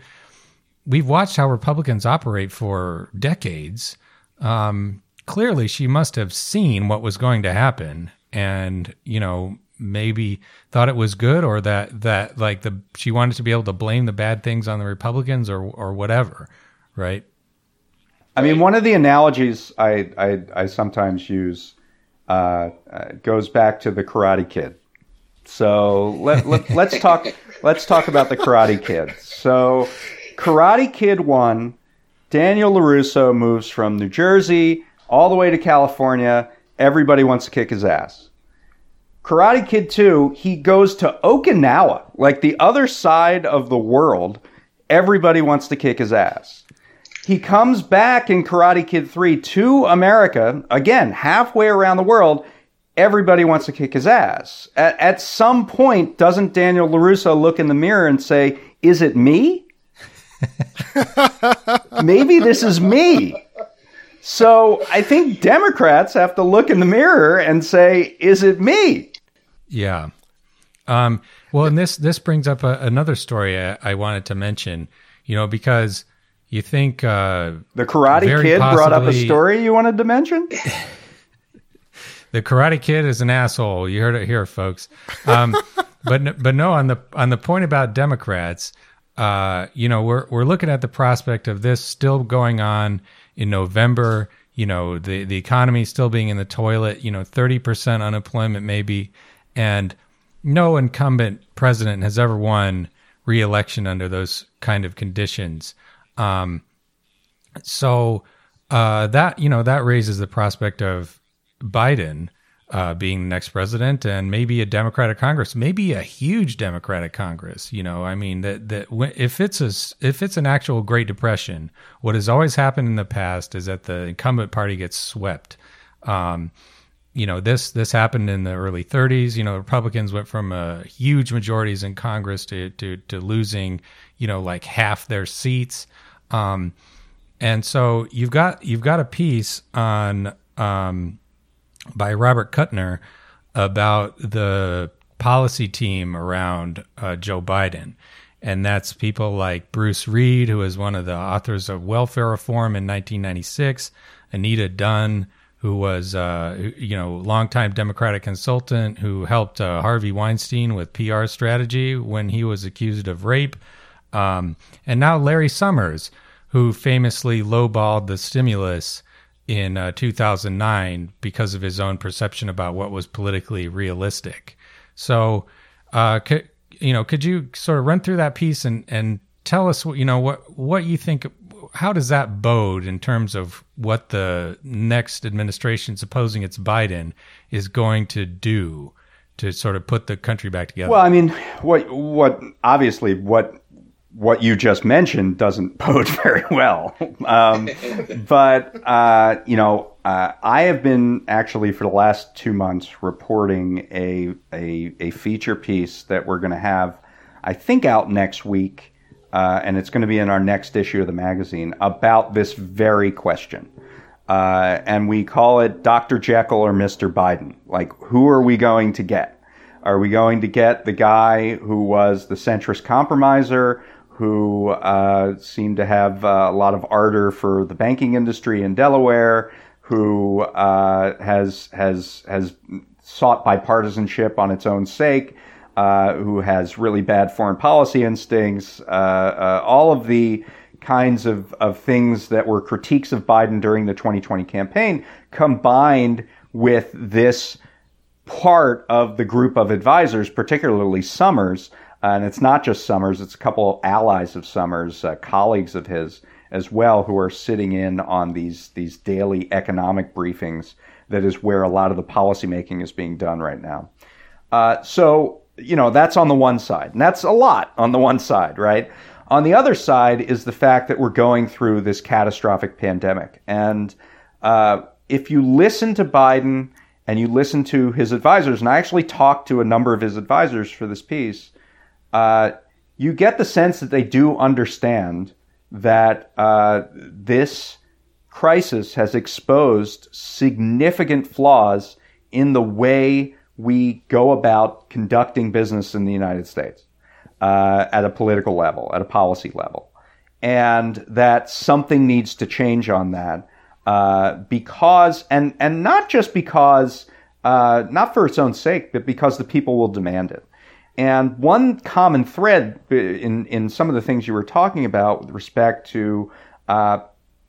we've watched how Republicans operate for decades. Um, clearly, she must have seen what was going to happen, and you know, maybe thought it was good or that that like the she wanted to be able to blame the bad things on the Republicans or or whatever, right? I mean, one of the analogies I I, I sometimes use uh, uh, goes back to the Karate Kid. So let, let let's talk let's talk about the Karate Kid. So Karate Kid one, Daniel LaRusso moves from New Jersey all the way to California. Everybody wants to kick his ass. Karate Kid 2, he goes to Okinawa, like the other side of the world. Everybody wants to kick his ass. He comes back in Karate Kid 3 to America, again, halfway around the world. Everybody wants to kick his ass. At, at some point, doesn't Daniel LaRusso look in the mirror and say, Is it me? Maybe this is me. So I think Democrats have to look in the mirror and say, "Is it me?" Yeah. Um, well, and this this brings up a, another story I, I, wanted to mention. You know, because you think uh, the Karate Kid possibly, brought up a story you wanted to mention. the Karate Kid is an asshole. You heard it here, folks. Um, but but no, on the on the point about Democrats, uh, you know, we're we're looking at the prospect of this still going on in November. You know, the the economy still being in the toilet. You know, thirty percent unemployment maybe, and no incumbent president has ever won re-election under those kind of conditions. Um, so uh, that you know that raises the prospect of Biden uh, being the next president and maybe a Democratic Congress, maybe a huge Democratic Congress. You know, I mean that that if it's a if it's an actual Great Depression, what has always happened in the past is that the incumbent party gets swept. Um, you know this this happened in the early 30s you know republicans went from uh, huge majorities in congress to, to to losing you know like half their seats um, and so you've got you've got a piece on um, by robert kuttner about the policy team around uh, joe biden and that's people like bruce reed who is one of the authors of welfare reform in 1996 anita dunn who was, uh, you know, longtime Democratic consultant who helped uh, Harvey Weinstein with PR strategy when he was accused of rape. Um, and now Larry Summers, who famously lowballed the stimulus in uh, 2009 because of his own perception about what was politically realistic. So, uh, could, you know, could you sort of run through that piece and, and tell us, what, you know, what, what you think how does that bode in terms of what the next administration, supposing it's Biden, is going to do to sort of put the country back together? Well, I mean, what what obviously what what you just mentioned doesn't bode very well. Um, but uh, you know, uh, I have been actually for the last two months reporting a a, a feature piece that we're going to have, I think, out next week uh, and it's going to be in our next issue of the magazine about this very question. Uh, and we call it Dr. Jekyll or Mr. Biden. Like, who are we going to get? Are we going to get the guy who was the centrist compromiser, who uh, seemed to have uh, a lot of ardor for the banking industry in Delaware, who uh, has has has sought bipartisanship on its own sake? uh, who has really bad foreign policy instincts, uh, all of the kinds of, of things that were critiques of Biden during the 2020 campaign combined with this part of the group of advisors, particularly Summers. And it's not just Summers, it's a couple allies of Summers, uh, colleagues of his as well, who are sitting in on these, these daily economic briefings. That is where a lot of the policymaking is being done right now. Uh, so you know, that's on the one side. And that's a lot on the one side, right? On the other side is the fact that we're going through this catastrophic pandemic. And uh, if you listen to Biden and you listen to his advisors, and I actually talked to a number of his advisors for this piece, uh, you get the sense that they do understand that uh, this crisis has exposed significant flaws in the way we go about conducting business in the United States uh, at a political level, at a policy level, and that something needs to change on that uh, because, and and not just because, uh, not for its own sake, but because the people will demand it. And one common thread in in some of the things you were talking about with respect to uh,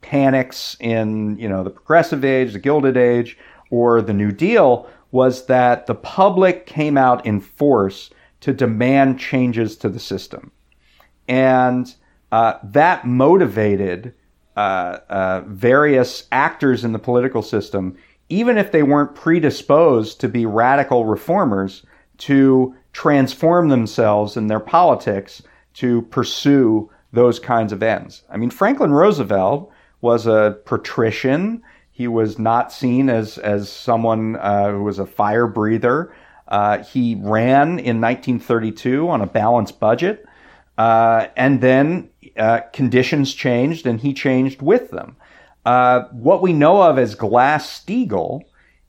panics in you know the progressive age, the Gilded Age, or the New Deal was that the public came out in force to demand changes to the system. And uh, that motivated uh, uh, various actors in the political system, even if they weren't predisposed to be radical reformers, to transform themselves in their politics to pursue those kinds of ends. I mean, Franklin Roosevelt was a patrician he was not seen as as someone uh, who was a fire breather. Uh, he ran in 1932 on a balanced budget, uh, and then uh, conditions changed, and he changed with them. Uh, what we know of as Glass Steagall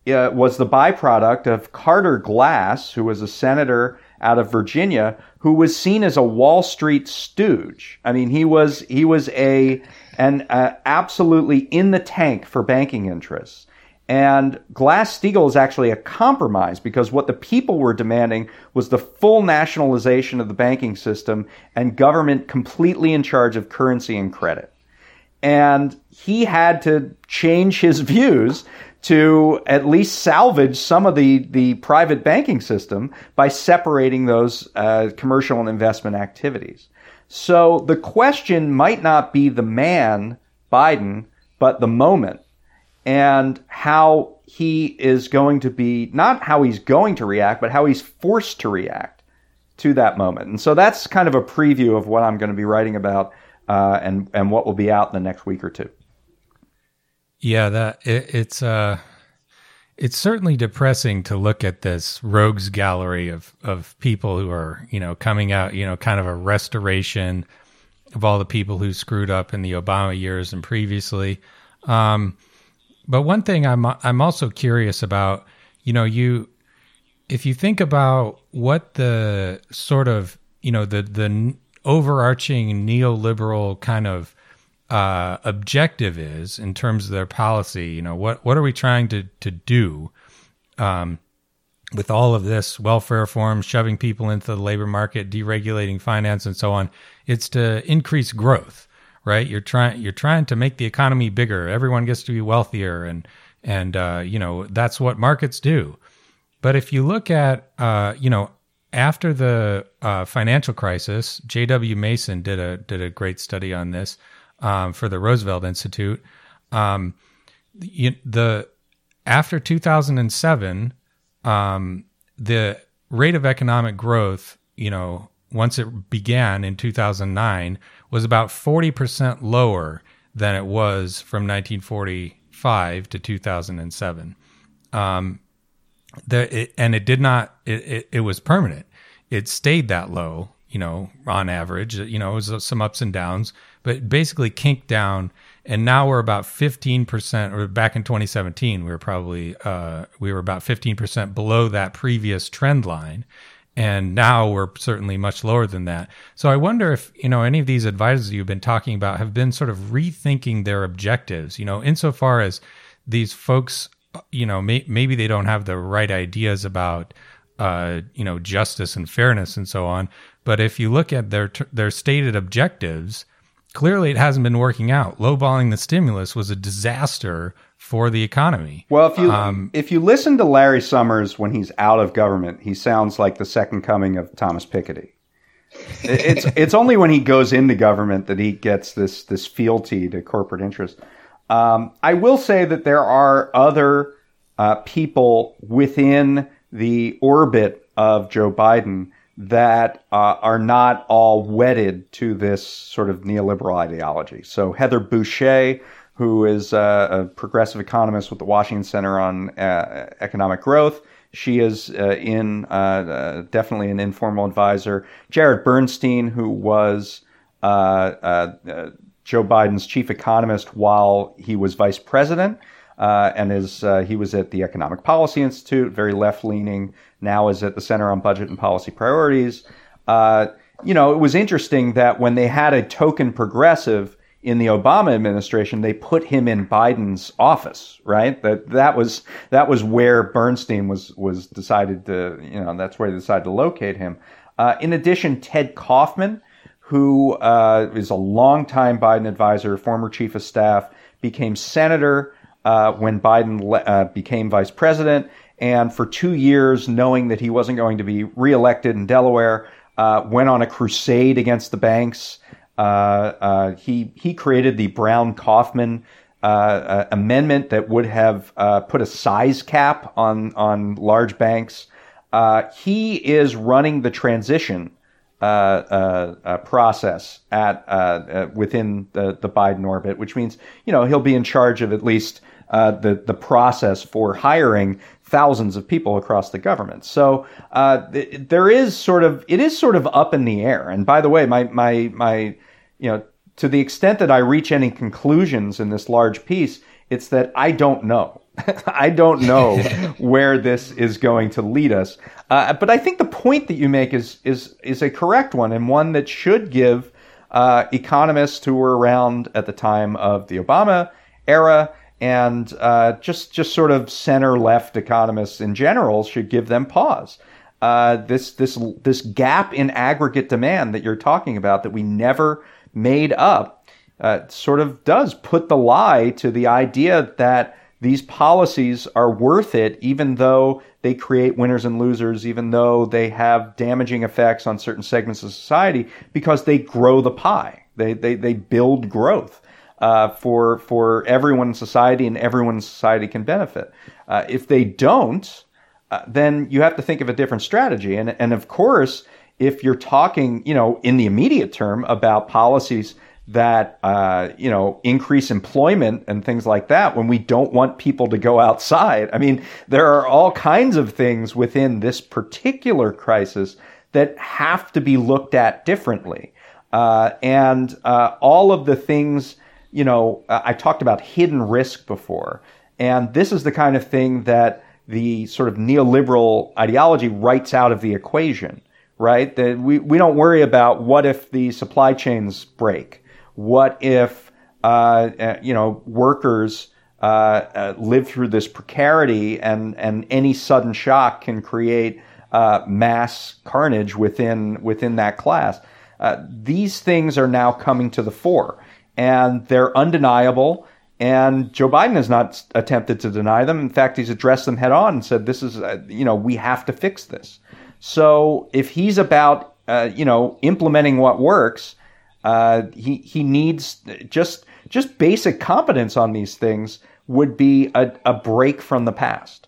uh, was the byproduct of Carter Glass, who was a senator out of Virginia, who was seen as a Wall Street stooge. I mean, he was he was a an uh, absolutely in the tank for banking interests. And Glass Steagall is actually a compromise because what the people were demanding was the full nationalization of the banking system and government completely in charge of currency and credit. And he had to change his views to at least salvage some of the, the private banking system by separating those uh, commercial and investment activities. So the question might not be the man, Biden, but the moment and how he is going to be, not how he's going to react, but how he's forced to react to that moment. And so that's kind of a preview of what I'm going to be writing about uh, and, and what will be out in the next week or two. Yeah, that it, it's uh, it's certainly depressing to look at this rogues gallery of of people who are you know coming out, you know, kind of a restoration of all the people who screwed up in the Obama years and previously. Um, but one thing I'm I'm also curious about, you know, you if you think about what the sort of you know the the overarching neoliberal kind of uh, objective is in terms of their policy. You know, what what are we trying to to do um, with all of this welfare reform, shoving people into the labor market, deregulating finance, and so on? It's to increase growth, right? You're trying you're trying to make the economy bigger. Everyone gets to be wealthier, and and uh, you know that's what markets do. But if you look at uh, you know after the uh, financial crisis, J.W. Mason did a did a great study on this um, for the Roosevelt Institute. Um, the after 2007, um, the rate of economic growth, you know, once it began in 2009, was about 40% lower than it was from 1945 to 2007. Um, the, it, and it did not, it, it, it was permanent. It stayed that low, you know, on average, you know, it was some ups and downs but basically kinked down. And now we're about 15%, or back in 2017, we were probably, uh, we were about 15% below that previous trend line. And now we're certainly much lower than that. So I wonder if, you know, any of these advisors you've been talking about have been sort of rethinking their objectives, you know, insofar as these folks, you know, may, maybe they don't have the right ideas about, uh, you know, justice and fairness and so on. But if you look at their, their stated objectives, clearly it hasn't been working out. Lowballing the stimulus was a disaster for the economy. Well, if you um, if you listen to Larry Summers when he's out of government, he sounds like the second coming of Thomas Piketty. it's it's only when he goes into government that he gets this this fealty to corporate interest. Um, I will say that there are other uh, people within the orbit of Joe Biden that uh, are not all wedded to this sort of neoliberal ideology. So Heather Boushey, who is uh, a progressive economist with the Washington Center on uh, Economic Growth, she is uh, in uh, definitely an informal advisor. Jared Bernstein, who was Joe Biden's chief economist while he was vice president. And is he was at the Economic Policy Institute, very left leaning now is at the Center on Budget and Policy Priorities. Uh, you know, it was interesting that when they had a token progressive in the Obama administration, they put him in Biden's office, right? That that was that was where Bernstein was was decided to, you know, that's where they decided to locate him. Uh, in addition, Ted Kaufman, who uh, is a longtime Biden advisor, former chief of staff, became senator uh, when Biden le- uh, became vice president and for two years, knowing that he wasn't going to be reelected in Delaware, uh, went on a crusade against the banks. Uh, uh, he he created the Brown Kaufman uh, uh, amendment that would have uh, put a size cap on on large banks. he is running the transition process at within the the Biden orbit, which means you know he'll be in charge of at least. Uh, the the process for hiring thousands of people across the government. So uh, th- there is sort of it is sort of up in the air. And by the way, my my my you know to the extent that I reach any conclusions in this large piece, it's that I don't know. I don't know where this is going to lead us. Uh, but I think the point that you make is is is a correct one and one that should give uh, economists who were around at the time of the Obama era and uh, just just sort of center left economists in general should give them pause. Uh, this this this gap in aggregate demand that you're talking about that we never made up uh, sort of does put the lie to the idea that these policies are worth it, even though they create winners and losers, even though they have damaging effects on certain segments of society, because they grow the pie. They they they build growth. Uh, for for everyone in society, and everyone in society can benefit. Uh, if they don't, uh, then you have to think of a different strategy. And and of course, if you're talking, you know, in the immediate term about policies that uh, you know increase employment and things like that when we don't want people to go outside. I mean, there are all kinds of things within this particular crisis that have to be looked at differently, uh, and uh, all of the things you know, I talked about hidden risk before, and this is the kind of thing that the sort of neoliberal ideology writes out of the equation, right? That we, we don't worry about what if the supply chains break? What if, uh, uh, you know, workers uh, uh live through this precarity and, and any sudden shock can create uh, mass carnage within, within that class? Uh, these things are now coming to the fore and they're undeniable. And Joe Biden has not attempted to deny them. In fact, he's addressed them head on and said, "This is, uh, you know, we have to fix this." So if he's about, uh, you know, implementing what works, uh, he he needs just just basic competence on these things would be a, a break from the past.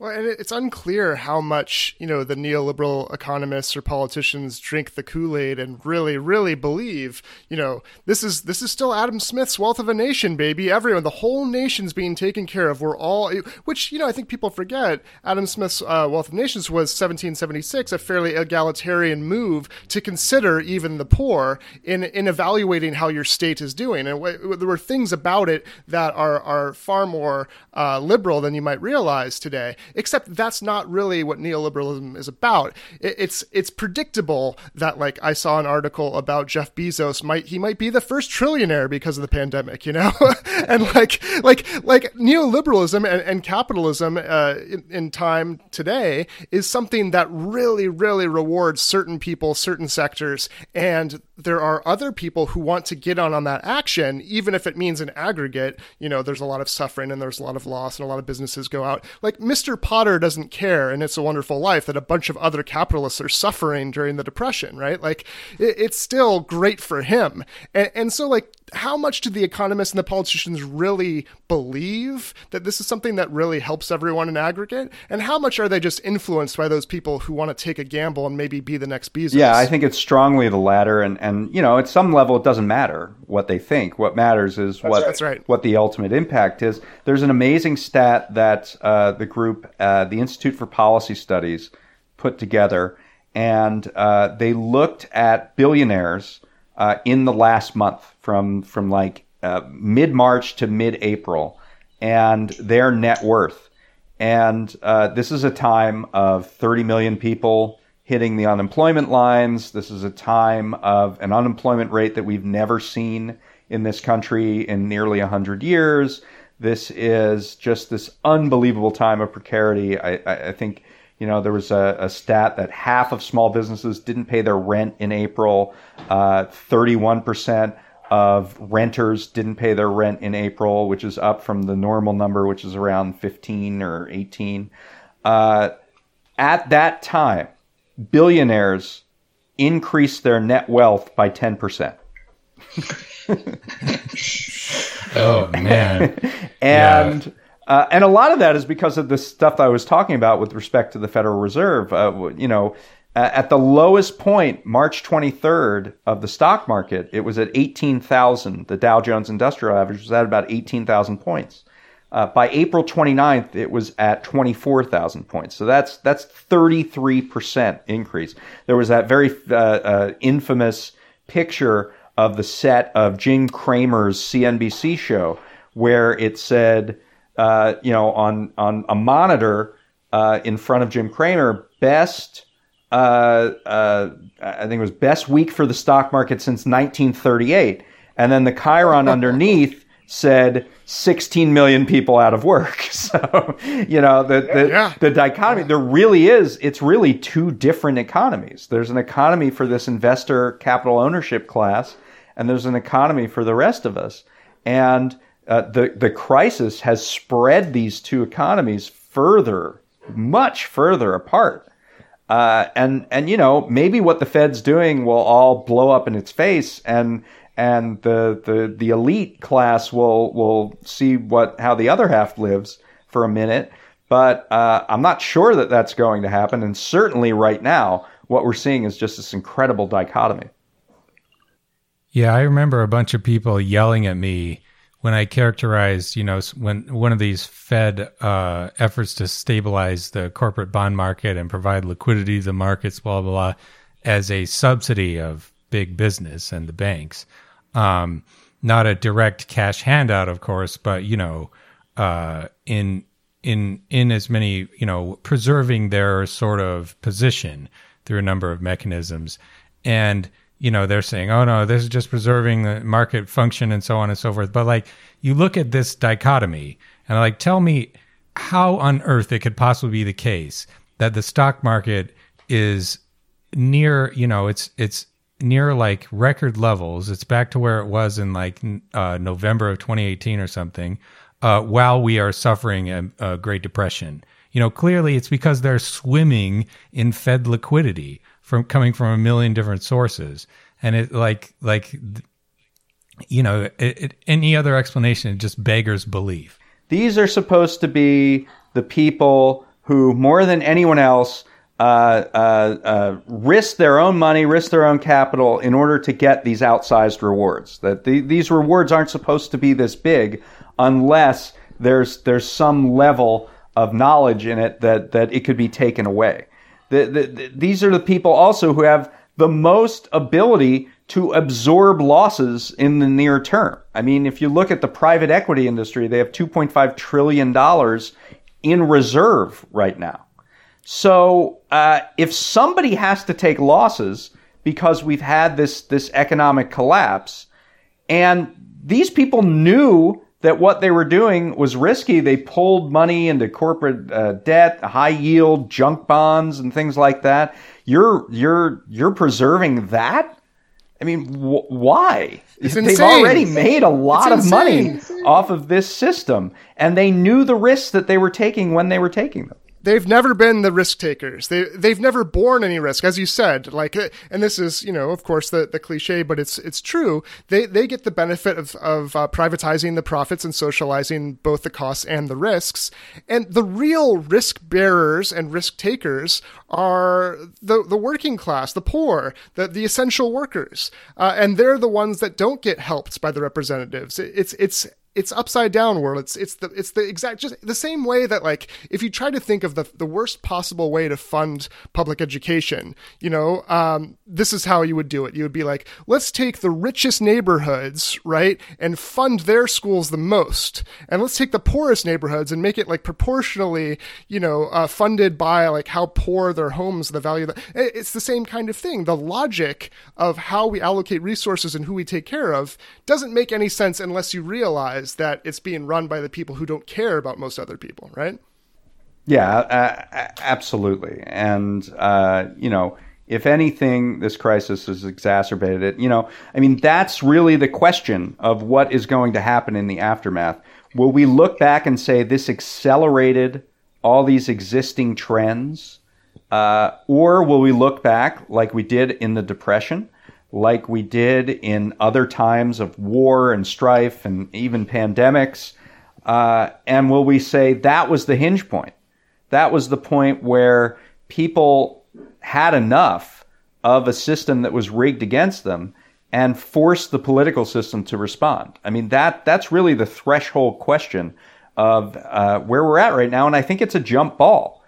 Well, and it's unclear how much, you know, the neoliberal economists or politicians drink the Kool-Aid and really, really believe, you know, this is this is still Adam Smith's wealth of a nation, baby. Everyone, the whole nation's being taken care of. We're all which, you know, I think people forget Adam Smith's uh, Wealth of Nations was 1776, a fairly egalitarian move to consider even the poor in in evaluating how your state is doing. And w- there were things about it that are are far more uh, liberal than you might realize today. Except that's not really what neoliberalism is about. It, it's it's predictable that like I saw an article about Jeff Bezos might he might be the first trillionaire because of the pandemic, you know, and like like like neoliberalism and, and capitalism uh, in, in time today is something that really really rewards certain people, certain sectors, and there are other people who want to get on on that action, even if it means an aggregate. You know, there's a lot of suffering and there's a lot of loss and a lot of businesses go out. Like Mr. Potter doesn't care and It's a Wonderful Life that a bunch of other capitalists are suffering during the Depression, right? Like it, it's still great for him. And, and so, like, how much do the economists and the politicians really believe that this is something that really helps everyone in aggregate? And how much are they just influenced by those people who want to take a gamble and maybe be the next Bezos? Yeah, I think it's strongly the latter. And, and you know, at some level, it doesn't matter what they think. What matters is that's what, that's right. what the ultimate impact is. There's an amazing stat that uh, the group, uh, the Institute for Policy Studies, put together. And uh, they looked at billionaires uh, in the last month from from like uh, mid March to mid April, and their net worth. And uh, this is a time of 30 million people hitting the unemployment lines. This is a time of an unemployment rate that we've never seen in this country in nearly 100 years. This is just this unbelievable time of precarity. I, I, think you know, there was a, a, stat that half of small businesses didn't pay their rent in April. Uh, 31% of renters didn't pay their rent in April, which is up from the normal number, which is around 15 or 18. Uh, at that time, billionaires increase their net wealth by 10%. oh, man. and. Yeah uh, and a lot of that is because of the stuff that I was talking about with respect to the Federal Reserve. Uh, you know, at the lowest point, March 23rd of the stock market, it was at 18,000. The Dow Jones Industrial Average was at about 18,000 points. Uh, by April 29th, it was at 24,000 points. So that's that's 33% increase. There was that very uh, uh, infamous picture of the set of Jim Cramer's CNBC show, where it said, uh, you know, on on a monitor uh, in front of Jim Cramer, best. Uh, uh, I think it was best week for the stock market since 1938, and then the Chyron underneath said 16 million people out of work. So, you know, the, the, Yeah. the dichotomy, there really is, it's really two different economies. There's an economy for this investor capital ownership class, and there's an economy for the rest of us. And uh, the, the crisis has spread these two economies further, much further apart. Uh, and and you know maybe what the Fed's doing will all blow up in its face, and and the the the elite class will will see what how the other half lives for a minute. But uh, I'm not sure that that's going to happen, and certainly right now, what we're seeing is just this incredible dichotomy. Yeah, I remember a bunch of people yelling at me when I characterized, you know, when one of these Fed uh, efforts to stabilize the corporate bond market and provide liquidity to the markets, blah blah blah, as a subsidy of big business and the banks. Um, not a direct cash handout, of course, but you know, uh, in in in as many you know preserving their sort of position through a number of mechanisms. And you know they're saying oh no this is just preserving the market function and so on and so forth. But like you look at this dichotomy and like tell me how on earth it could possibly be the case that the stock market is near you know it's it's near like record levels. It's back to where it was in like uh, november of 2018 or something uh, while we are suffering a, a great depression. You know clearly it's because they're swimming in fed liquidity from coming from a million different sources. And it like like you know it, it, any other explanation just beggars belief. These are supposed to be the people who, more than anyone else, Uh, uh, uh, risk their own money, risk their own capital in order to get these outsized rewards. That the, these rewards aren't supposed to be this big unless there's there's some level of knowledge in it that that it could be taken away. The, the, the- these are the people also who have the most ability to absorb losses in the near term. I mean, if you look at the private equity industry, they have 2.5 trillion dollars in reserve right now. So uh, if somebody has to take losses because we've had this this economic collapse, and these people knew that what they were doing was risky. They pulled money into corporate uh, debt, high yield junk bonds, and things like that. You're you're you're preserving that. I mean, wh- why? It's They've insane. already made a lot It's of money off of this system, and they knew the risks that they were taking when they were taking them. They've never been the risk takers. They they've never borne any risk, as you said. Like, uh, and this is you know, of course, the, the cliche, but it's it's true. They they get the benefit of of uh, privatizing the profits and socializing both the costs and the risks. And the real risk bearers and risk takers are the the working class, the poor, the the essential workers, uh, and they're the ones that don't get helped by the representatives. It, it's it's it's upside down world. It's it's the it's the exact just the same way that like if you try to think of the the worst possible way to fund public education, you know, um, this is how you would do it. You would be like, let's take the richest neighborhoods, right, and fund their schools the most, and let's take the poorest neighborhoods and make it like proportionally, you know, uh, funded by like how poor their homes, the value. That, it's the same kind of thing. The logic of how we allocate resources and who we take care of doesn't make any sense unless you realize that it's being run by the people who don't care about most other people, right? Yeah, uh, absolutely. And, uh, you know, if anything, this crisis has exacerbated it. You know, I mean, that's really the question of what is going to happen in the aftermath. Will we look back and say this accelerated all these existing trends? Uh, or will we look back like we did in the Depression, like we did in other times of war and strife and even pandemics? Uh, and will we say that was the hinge point? That was the point where people had enough of a system that was rigged against them and forced the political system to respond. I mean, that that's really the threshold question of uh, where we're at right now, and I think it's a jump ball.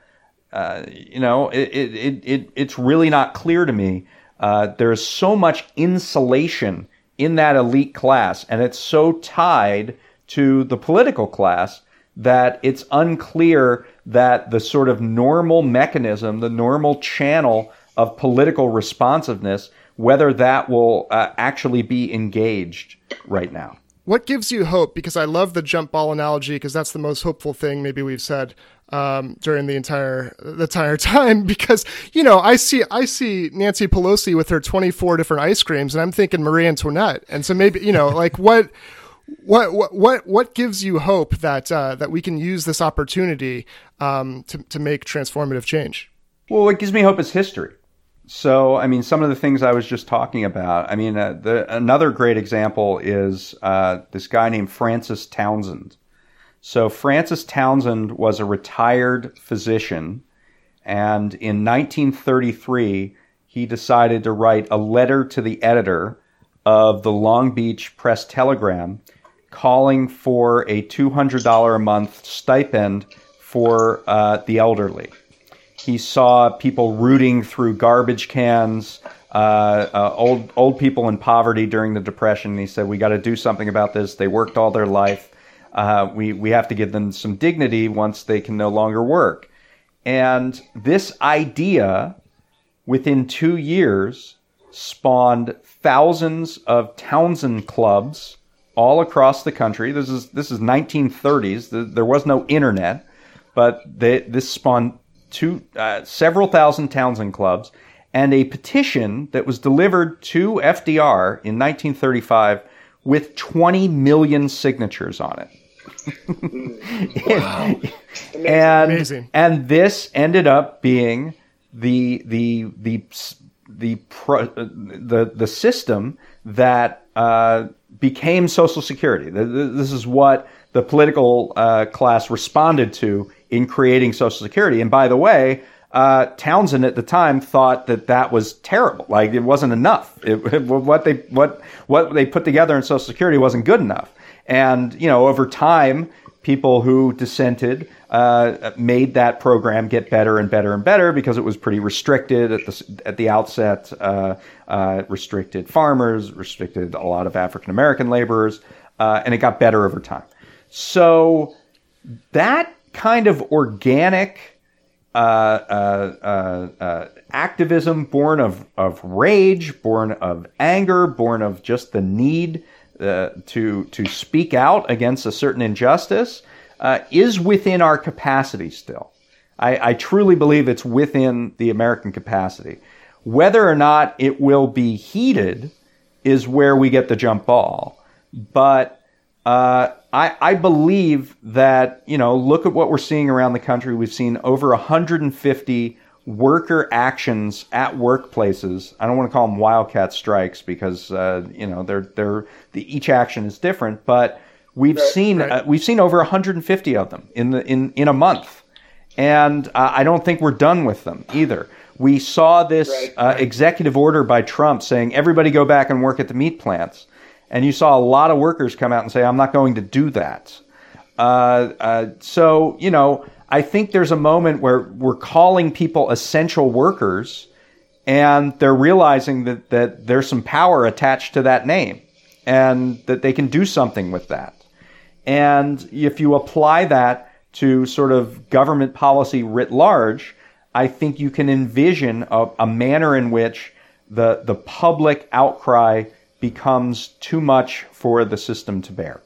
Uh, you know, it, it, it, it, it's really not clear to me. Uh, there's so much insulation in that elite class, and it's so tied to the political class that it's unclear that the sort of normal mechanism, the normal channel of political responsiveness, whether that will uh, actually be engaged right now. What gives you hope? Because I love the jump ball analogy because that's the most hopeful thing maybe we've said um, during the entire the entire time. Because you know I see I see Nancy Pelosi with her twenty four different ice creams, and I'm thinking Marie Antoinette, and so maybe you know like what. What what what what gives you hope that uh, that we can use this opportunity um, to to make transformative change? Well, what gives me hope is history. So, I mean, some of the things I was just talking about. I mean, uh, the, another great example is uh, this guy named Francis Townsend. So, Francis Townsend was a retired physician, and in 1933, he decided to write a letter to the editor of the Long Beach Press Telegram calling for a $200 a month stipend for uh, the elderly. He saw people rooting through garbage cans, uh, uh, old old people in poverty during the depression. he said, "We got to do something about this. They worked all their life. Uh, we we have to give them some dignity once they can no longer work." And this idea, within two years, spawned thousands of Townsend clubs all across the country. This is this is 1930s. There was no internet, but they, this spawned two, uh, several thousand Townsend clubs, and a petition that was delivered to FDR in 1935 with 20 million signatures on it. wow. and, Amazing. and this ended up being the the the the pro, the the system that uh, became Social Security. This is what the political uh, class responded to in creating Social Security. And by the way, uh, Townsend at the time thought that that was terrible. Like it wasn't enough. It, it, what they what what they put together in Social Security wasn't good enough. And you know, over time, people who dissented uh, made that program get better and better and better because it was pretty restricted at the at the outset. Uh, uh restricted farmers, restricted a lot of African American laborers, uh, and it got better over time. So that kind of organic uh, uh, activism born of, of rage, born of anger, born of just the need uh, to, to speak out against a certain injustice uh, is within our capacity still. I, I truly believe it's within the American capacity. Whether or not it will be heeded is where we get the jump ball. But uh, I, I believe that, you know, look at what we're seeing around the country. We've seen over 150 worker actions at workplaces. I don't want to call them wildcat strikes because, uh, you know, they're, they're, the, each action is different, but we've right, seen, right. Uh, we've seen over 150 of them in the, in, in a month. And uh, I don't think we're done with them either. We saw this right, uh, executive order by Trump saying everybody go back and work at the meat plants and you saw a lot of workers come out and say, I'm not going to do that. Uh, uh, so, you know, I think there's a moment where we're calling people essential workers and they're realizing that, that there's some power attached to that name and that they can do something with that. And if you apply that to sort of government policy writ large, I think you can envision a, a manner in which the, the public outcry becomes too much for the system to bear.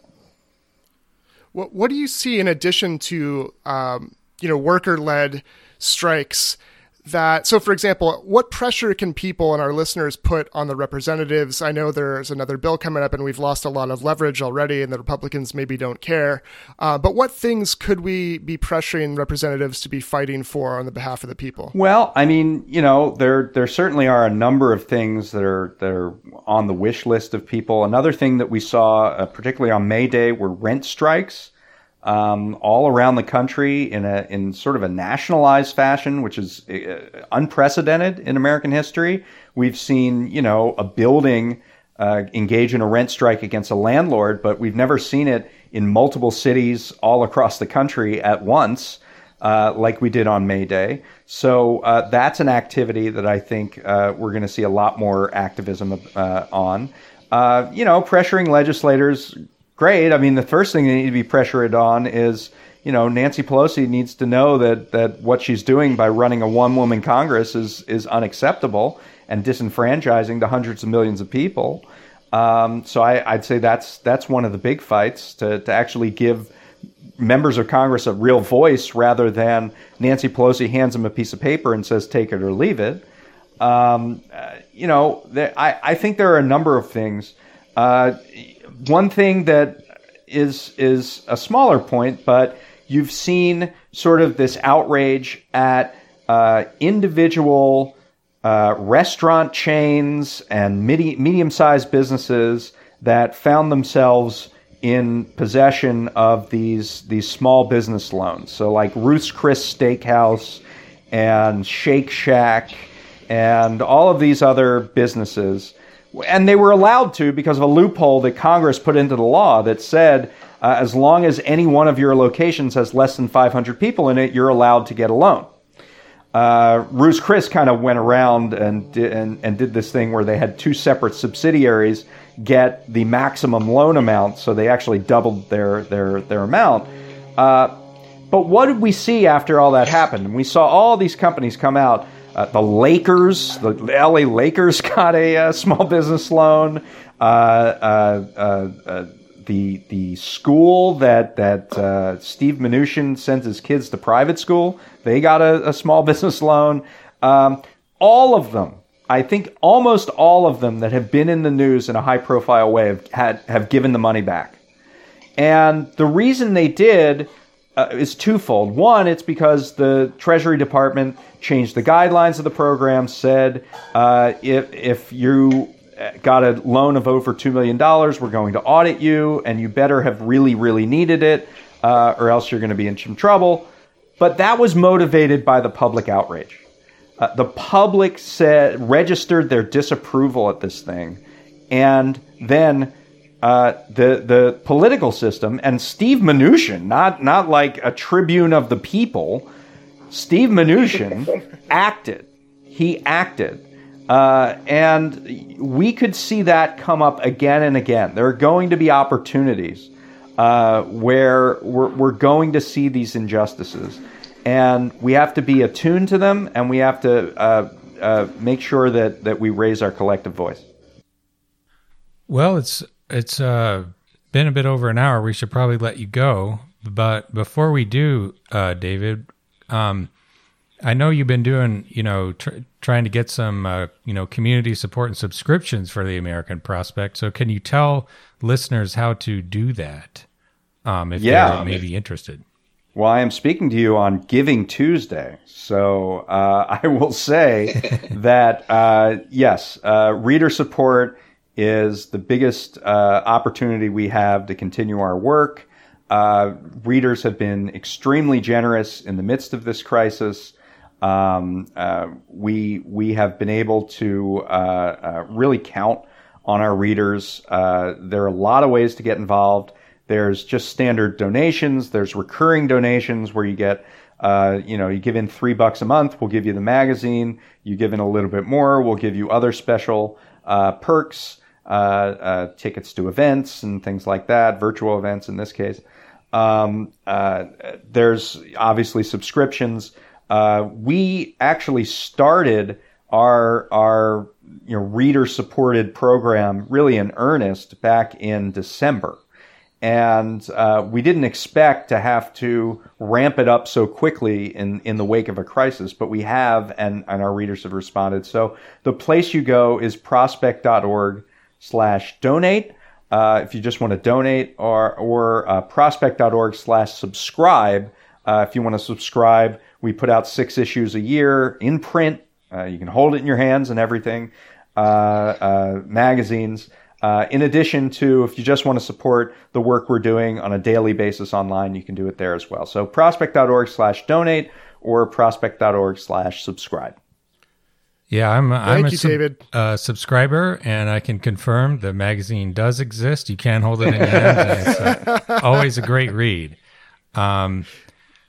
What, what do you see in addition to um, you know worker led strikes? That so for example what pressure can people and our listeners put on the representatives? I know there's another bill coming up and we've lost a lot of leverage already and the republicans maybe don't care. Uh, but what things could we be pressuring representatives to be fighting for on the behalf of the people? Well i mean you know there there certainly are a number of things that are that are on the wish list of people. Another thing that we saw uh, particularly on may day were rent strikes um, all around the country in a in sort of a nationalized fashion, which is uh, unprecedented in American history. We've seen, you know, a building uh, engage in a rent strike against a landlord, but we've never seen it in multiple cities all across the country at once. Uh, like we did on May Day. So uh, that's an activity that I think uh, we're going to see a lot more activism uh, on. uh, you know, pressuring legislators, great. I mean, the first thing they need to be pressured on is, you know, Nancy Pelosi needs to know that that what she's doing by running a one woman Congress is is unacceptable and disenfranchising to hundreds of millions of people. Um, so I, would say that's that's one of the big fights to to actually give members of Congress a real voice rather than Nancy Pelosi hands them a piece of paper and says take it or leave it. Um, uh, you know, I, I think there are a number of things. Uh, one thing that is is a smaller point, but you've seen sort of this outrage at uh, individual uh, restaurant chains and medium sized businesses that found themselves in possession of these these small business loans. So like Ruth's Chris Steakhouse and Shake Shack and all of these other businesses. And they were allowed to because of a loophole that Congress put into the law that said uh, as long as any one of your locations has less than 500 people in it, you're allowed to get a loan. Uh, Ruth's Chris kind of went around and, and, and did this thing where they had two separate subsidiaries get the maximum loan amount, so they actually doubled their their their amount. Uh, but what did we see after all that happened? We saw all these companies come out. Uh, the Lakers, the LA Lakers, got a, uh, small business loan. Uh, uh, uh, the the school that that Steve Mnuchin sends his kids to private school, they got a, a small business loan. Um, all of them I think almost all of them that have been in the news in a high profile way have had have given the money back. And the reason they did uh, is twofold. One, it's because the Treasury Department changed the guidelines of the program, said uh, if if you got a loan of over two million dollars, we're going to audit you, and you better have really really needed it, uh, or else you're going to be in some trouble. But that was motivated by the public outrage. Uh, the public said registered their disapproval at this thing, and then uh, the the political system and Steve Mnuchin, not not like a tribune of the people, Steve Mnuchin acted. He acted. Uh, and we could see that come up again and again. There are going to be opportunities uh, where we're, we're going to see these injustices and we have to be attuned to them, and we have to uh, uh, make sure that that we raise our collective voice. Well, it's it's uh, been a bit over an hour. We should probably let you go, but before we do, uh, David, um, I know you've been doing, you know, tr- trying to get some, uh, you know, community support and subscriptions for the American Prospect. So, can you tell listeners how to do that? Um, if yeah. they're maybe interested. Well, I am speaking to you on Giving Tuesday. So uh, I will say that, uh, yes, uh, reader support is the biggest uh, opportunity we have to continue our work. Uh, readers have been extremely generous in the midst of this crisis. Um, uh, we we have been able to really count on our readers. there are a lot of ways to get involved. There's just standard donations. There's recurring donations where you get, uh, you know, you give in three bucks a month, we'll give you the magazine. You give in a little bit more, we'll give you other special uh, perks, uh, uh tickets to events and things like that, virtual events in this case. Um, uh, there's obviously subscriptions. Uh, we actually started our our you know reader supported program really in earnest back in December and uh, we didn't expect to have to ramp it up so quickly in, in the wake of a crisis, but we have, and, and our readers have responded. So the place you go is prospect.org slash donate. Uh, if you just want to donate, or, or uh, prospect.org slash subscribe. Uh, if you want to subscribe, we put out six issues a year in print. Uh, you can hold it in your hands and everything. Uh, magazines. Uh, in addition to, if you just want to support the work we're doing on a daily basis online, you can do it there as well. So prospect.org slash donate or prospect.org slash subscribe. Yeah, I'm, I'm a you, sub, uh, subscriber, and I can confirm the magazine does exist. You can hold it in your hands. it's uh, always a great read. Um,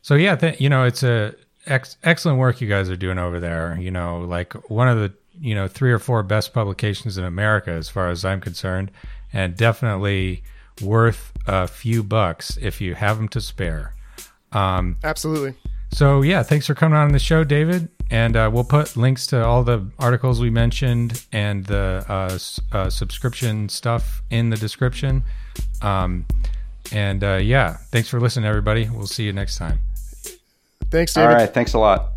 so yeah, th- you know, it's a ex- excellent work you guys are doing over there. You know, like one of the you know three or four best publications in America, as far as I'm concerned, and definitely worth a few bucks if you have them to spare. Um, Absolutely. So yeah, thanks for coming on the show, David. And uh, we'll put links to all the articles we mentioned and the uh, uh, subscription stuff in the description. Um, and uh, yeah, thanks for listening, everybody. We'll see you next time. Thanks, All David. right. Thanks a lot.